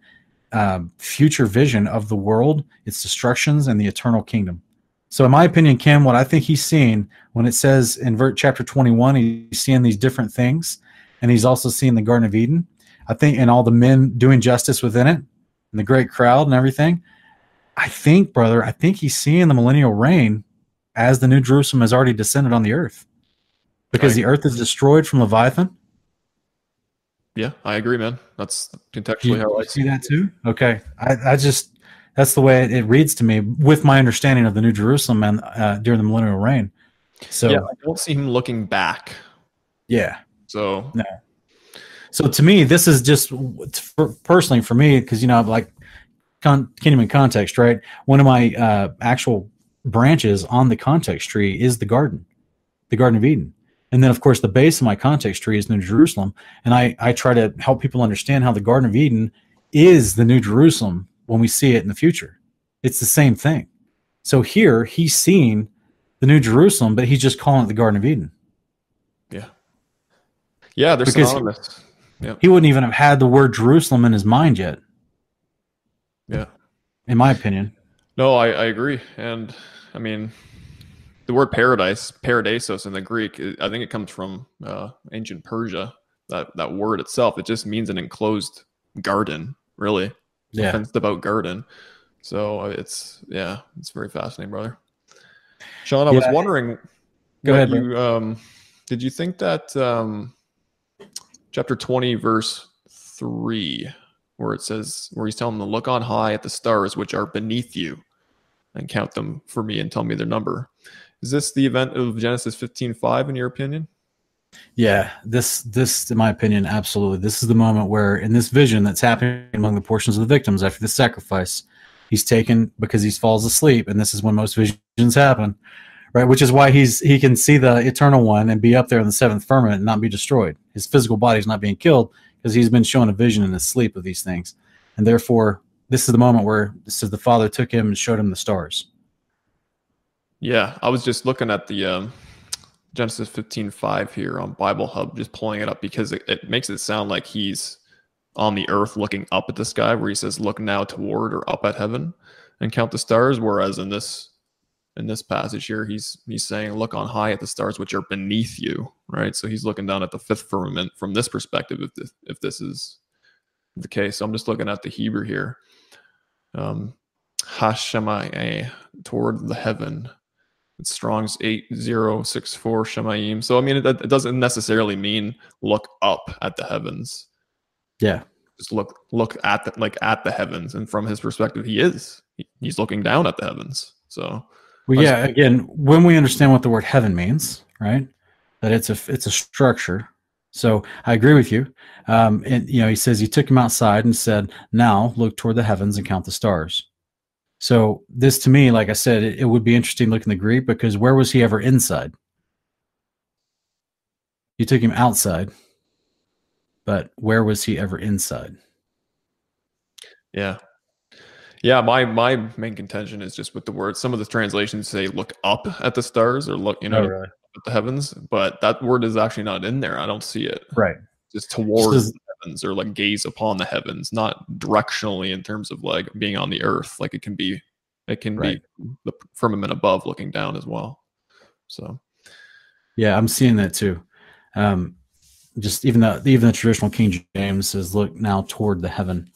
uh, future vision of the world, its destructions, and the eternal kingdom. So, in my opinion, Ken, what I think he's seeing when it says in vert chapter 21, he's seeing these different things and he's also seeing the Garden of Eden. I think, and all the men doing justice within it, and the great crowd and everything. I think, brother, I think he's seeing the millennial reign as the New Jerusalem has already descended on the earth, because the earth is destroyed from Leviathan. Yeah, I agree, man. That's contextually you, how I see that too. Okay, I, I just that's the way it, reads to me with my understanding of the New Jerusalem and uh, during the millennial reign. So yeah, I don't see him looking back. Yeah, so no. So to me, this is just for, personally for me because you know like con- kingdom in context, right? One of my uh, actual branches on the context tree is the garden, the Garden of Eden, And then, of course, the base of my context tree is New Jerusalem. And I, I try to help people understand how the Garden of Eden is the New Jerusalem when we see it in the future. It's the same thing. So here he's seeing the New Jerusalem, but he's just calling it the Garden of Eden. Yeah. Yeah, they're Because- synonymous. Yeah. He wouldn't even have had the word Jerusalem in his mind yet, Yeah. in my opinion. No, I, I agree. And I mean, the word paradise, paradisos in the Greek, i think it comes from uh, ancient Persia. That that word itself, it just means an enclosed garden, really. Yeah. Fenced about garden. So uh, it's yeah, it's very fascinating, brother. Sean, I was wondering, Go ahead. You, um, did you think that um, chapter twenty, verse three, where it says, where he's telling them to look on high at the stars which are beneath you, and count them for me and tell me their number. Is this the event of Genesis fifteen five in your opinion? Yeah, this this in my opinion, absolutely. This is the moment where in this vision that's happening among the portions of the victims after the sacrifice, he's taken because he falls asleep, and this is when most visions happen. Right, which is why he's he can see the eternal one and be up there in the seventh firmament and not be destroyed. His physical body is not being killed because he's been shown a vision in his sleep of these things. And therefore, this is the moment where this is the father took him and showed him the stars. Yeah, I was just looking at the um, Genesis fifteen five here on Bible Hub, just pulling it up because it, it makes it sound like he's on the earth looking up at the sky, where he says, "Look now toward or up at heaven and count the stars." Whereas in this in this passage here, he's he's saying, "Look on high at the stars which are beneath you." Right, so he's looking down at the fifth firmament from this perspective. If this, if this is the case, so I'm just looking at the Hebrew here. Um, Hashemayeh toward the heaven. It's Strong's 8064 Shemayim. So, I mean, it, it doesn't necessarily mean look up at the heavens. Yeah, Just look look at the like at the heavens. And from his perspective, he is. He's looking down at the heavens. So, Well, yeah. Again, when we understand what the word heaven means, right? That it's a it's a structure. So I agree with you. Um, and you know, he says he took him outside and said, "Now look toward the heavens and count the stars." So this, to me, like I said, it, it would be interesting looking the Greek because where was he ever inside? You took him outside, but where was he ever inside? yeah. Yeah, my my main contention is just with the word. Some of the translations say look up at the stars or look, you know, oh, really? at the heavens, but that word is actually not in there. I don't see it. Right. Just towards Just- heavens or like gaze upon the heavens, not directionally in terms of like being on the earth. Like it can be, it can Right. be the firmament above looking down as well. So Yeah, I'm seeing that too. Um, just even the even the traditional King James says, "Look now toward the heaven."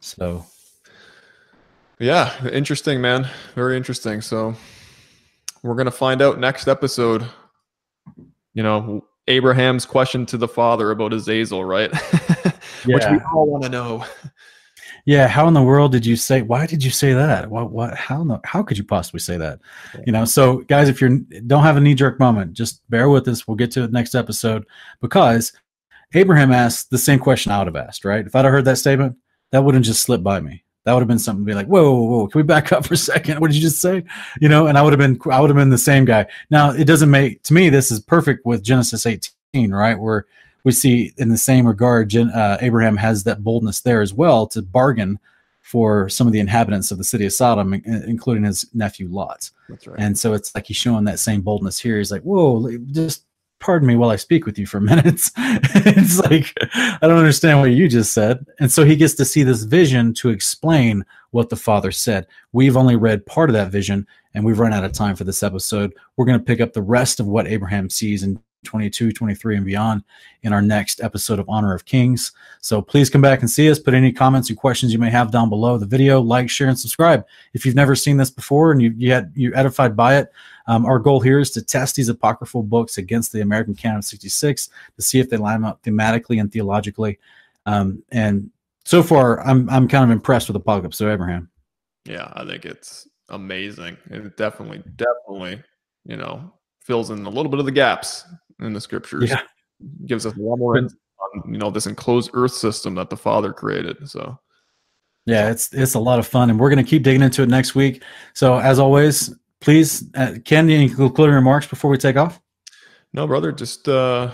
So yeah, interesting, man. Very interesting. So we're gonna find out next episode. You know, Abraham's question to the father about Azazel, right? Which we all want to know. yeah, how in the world did you say? Why did you say that? What? What? How? in the- How could you possibly say that? You know. So, guys, if you don't have a knee jerk moment, just bear with us. We'll get to it next episode because Abraham asked the same question I would have asked. Right? If I'd have heard that statement, that wouldn't just slip by me. That would have been something to be like, whoa, whoa, whoa, can we back up for a second? What did you just say? You know, and I would have been, I would have been the same guy. Now, it doesn't make, to me, this is perfect with Genesis 18, right? Where we see in the same regard, Gen, uh, Abraham has that boldness there as well to bargain for some of the inhabitants of the city of Sodom, in- including his nephew Lot. That's right. And so it's like he's showing that same boldness here. He's like, whoa, just pardon me while I speak with you for minutes. it's like, I don't understand what you just said. And so he gets to see this vision to explain what the father said. We've only read part of that vision and we've run out of time for this episode. We're going to pick up the rest of what Abraham sees in 22, 23, and beyond in our next episode of Honor of Kings. So please come back and see us. Put any comments and questions you may have down below the video. Like, share, and subscribe. If you've never seen this before and you, you had you edified by it, um, our goal here is to test these apocryphal books against the American Canon of 66 to see if they line up thematically and theologically. Um, and so far, I'm I'm kind of impressed with Apocalypse of Abraham. Yeah, I think it's amazing. It definitely, definitely, you know, fills in a little bit of the gaps in the scriptures. Yeah. Gives us a lot more insight on, you know, this enclosed earth system that the Father created. So Yeah, it's it's a lot of fun, and we're going to keep digging into it next week. So as always, please, uh, Ken, any concluding remarks before we take off? No, brother, just uh,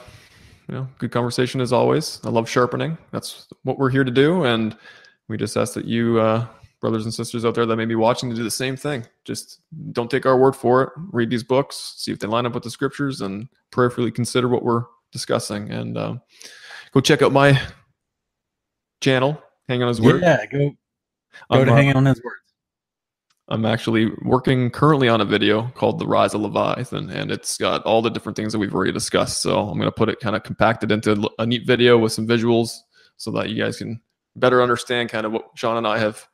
you know, good conversation as always. I love sharpening. That's what we're here to do, and we just ask that you, uh, brothers and sisters out there that may be watching, to do the same thing. Just don't take our word for it. Read these books, see if they line up with the scriptures, and prayerfully consider what we're discussing. And um, go check out my channel. Hang on his word. Yeah, go go to uh, hang on his word. I'm actually working currently on a video called The Rise of Leviathan, and it's got all the different things that we've already discussed. So I'm going to put it kind of compacted into a neat video with some visuals so that you guys can better understand kind of what Sean and I have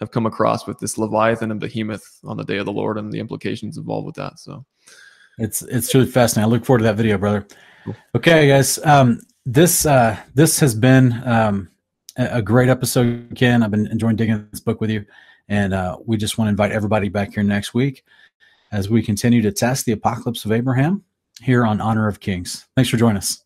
have come across with this Leviathan and Behemoth on the day of the Lord and the implications involved with that. So it's it's truly fascinating. I look forward to that video, brother. Okay, guys. Um, this uh, this has been um, a great episode again. I've been enjoying digging this book with you. And uh, we just want to invite everybody back here next week as we continue to test the apocalypse of Abraham here on Honor of Kings. Thanks for joining us.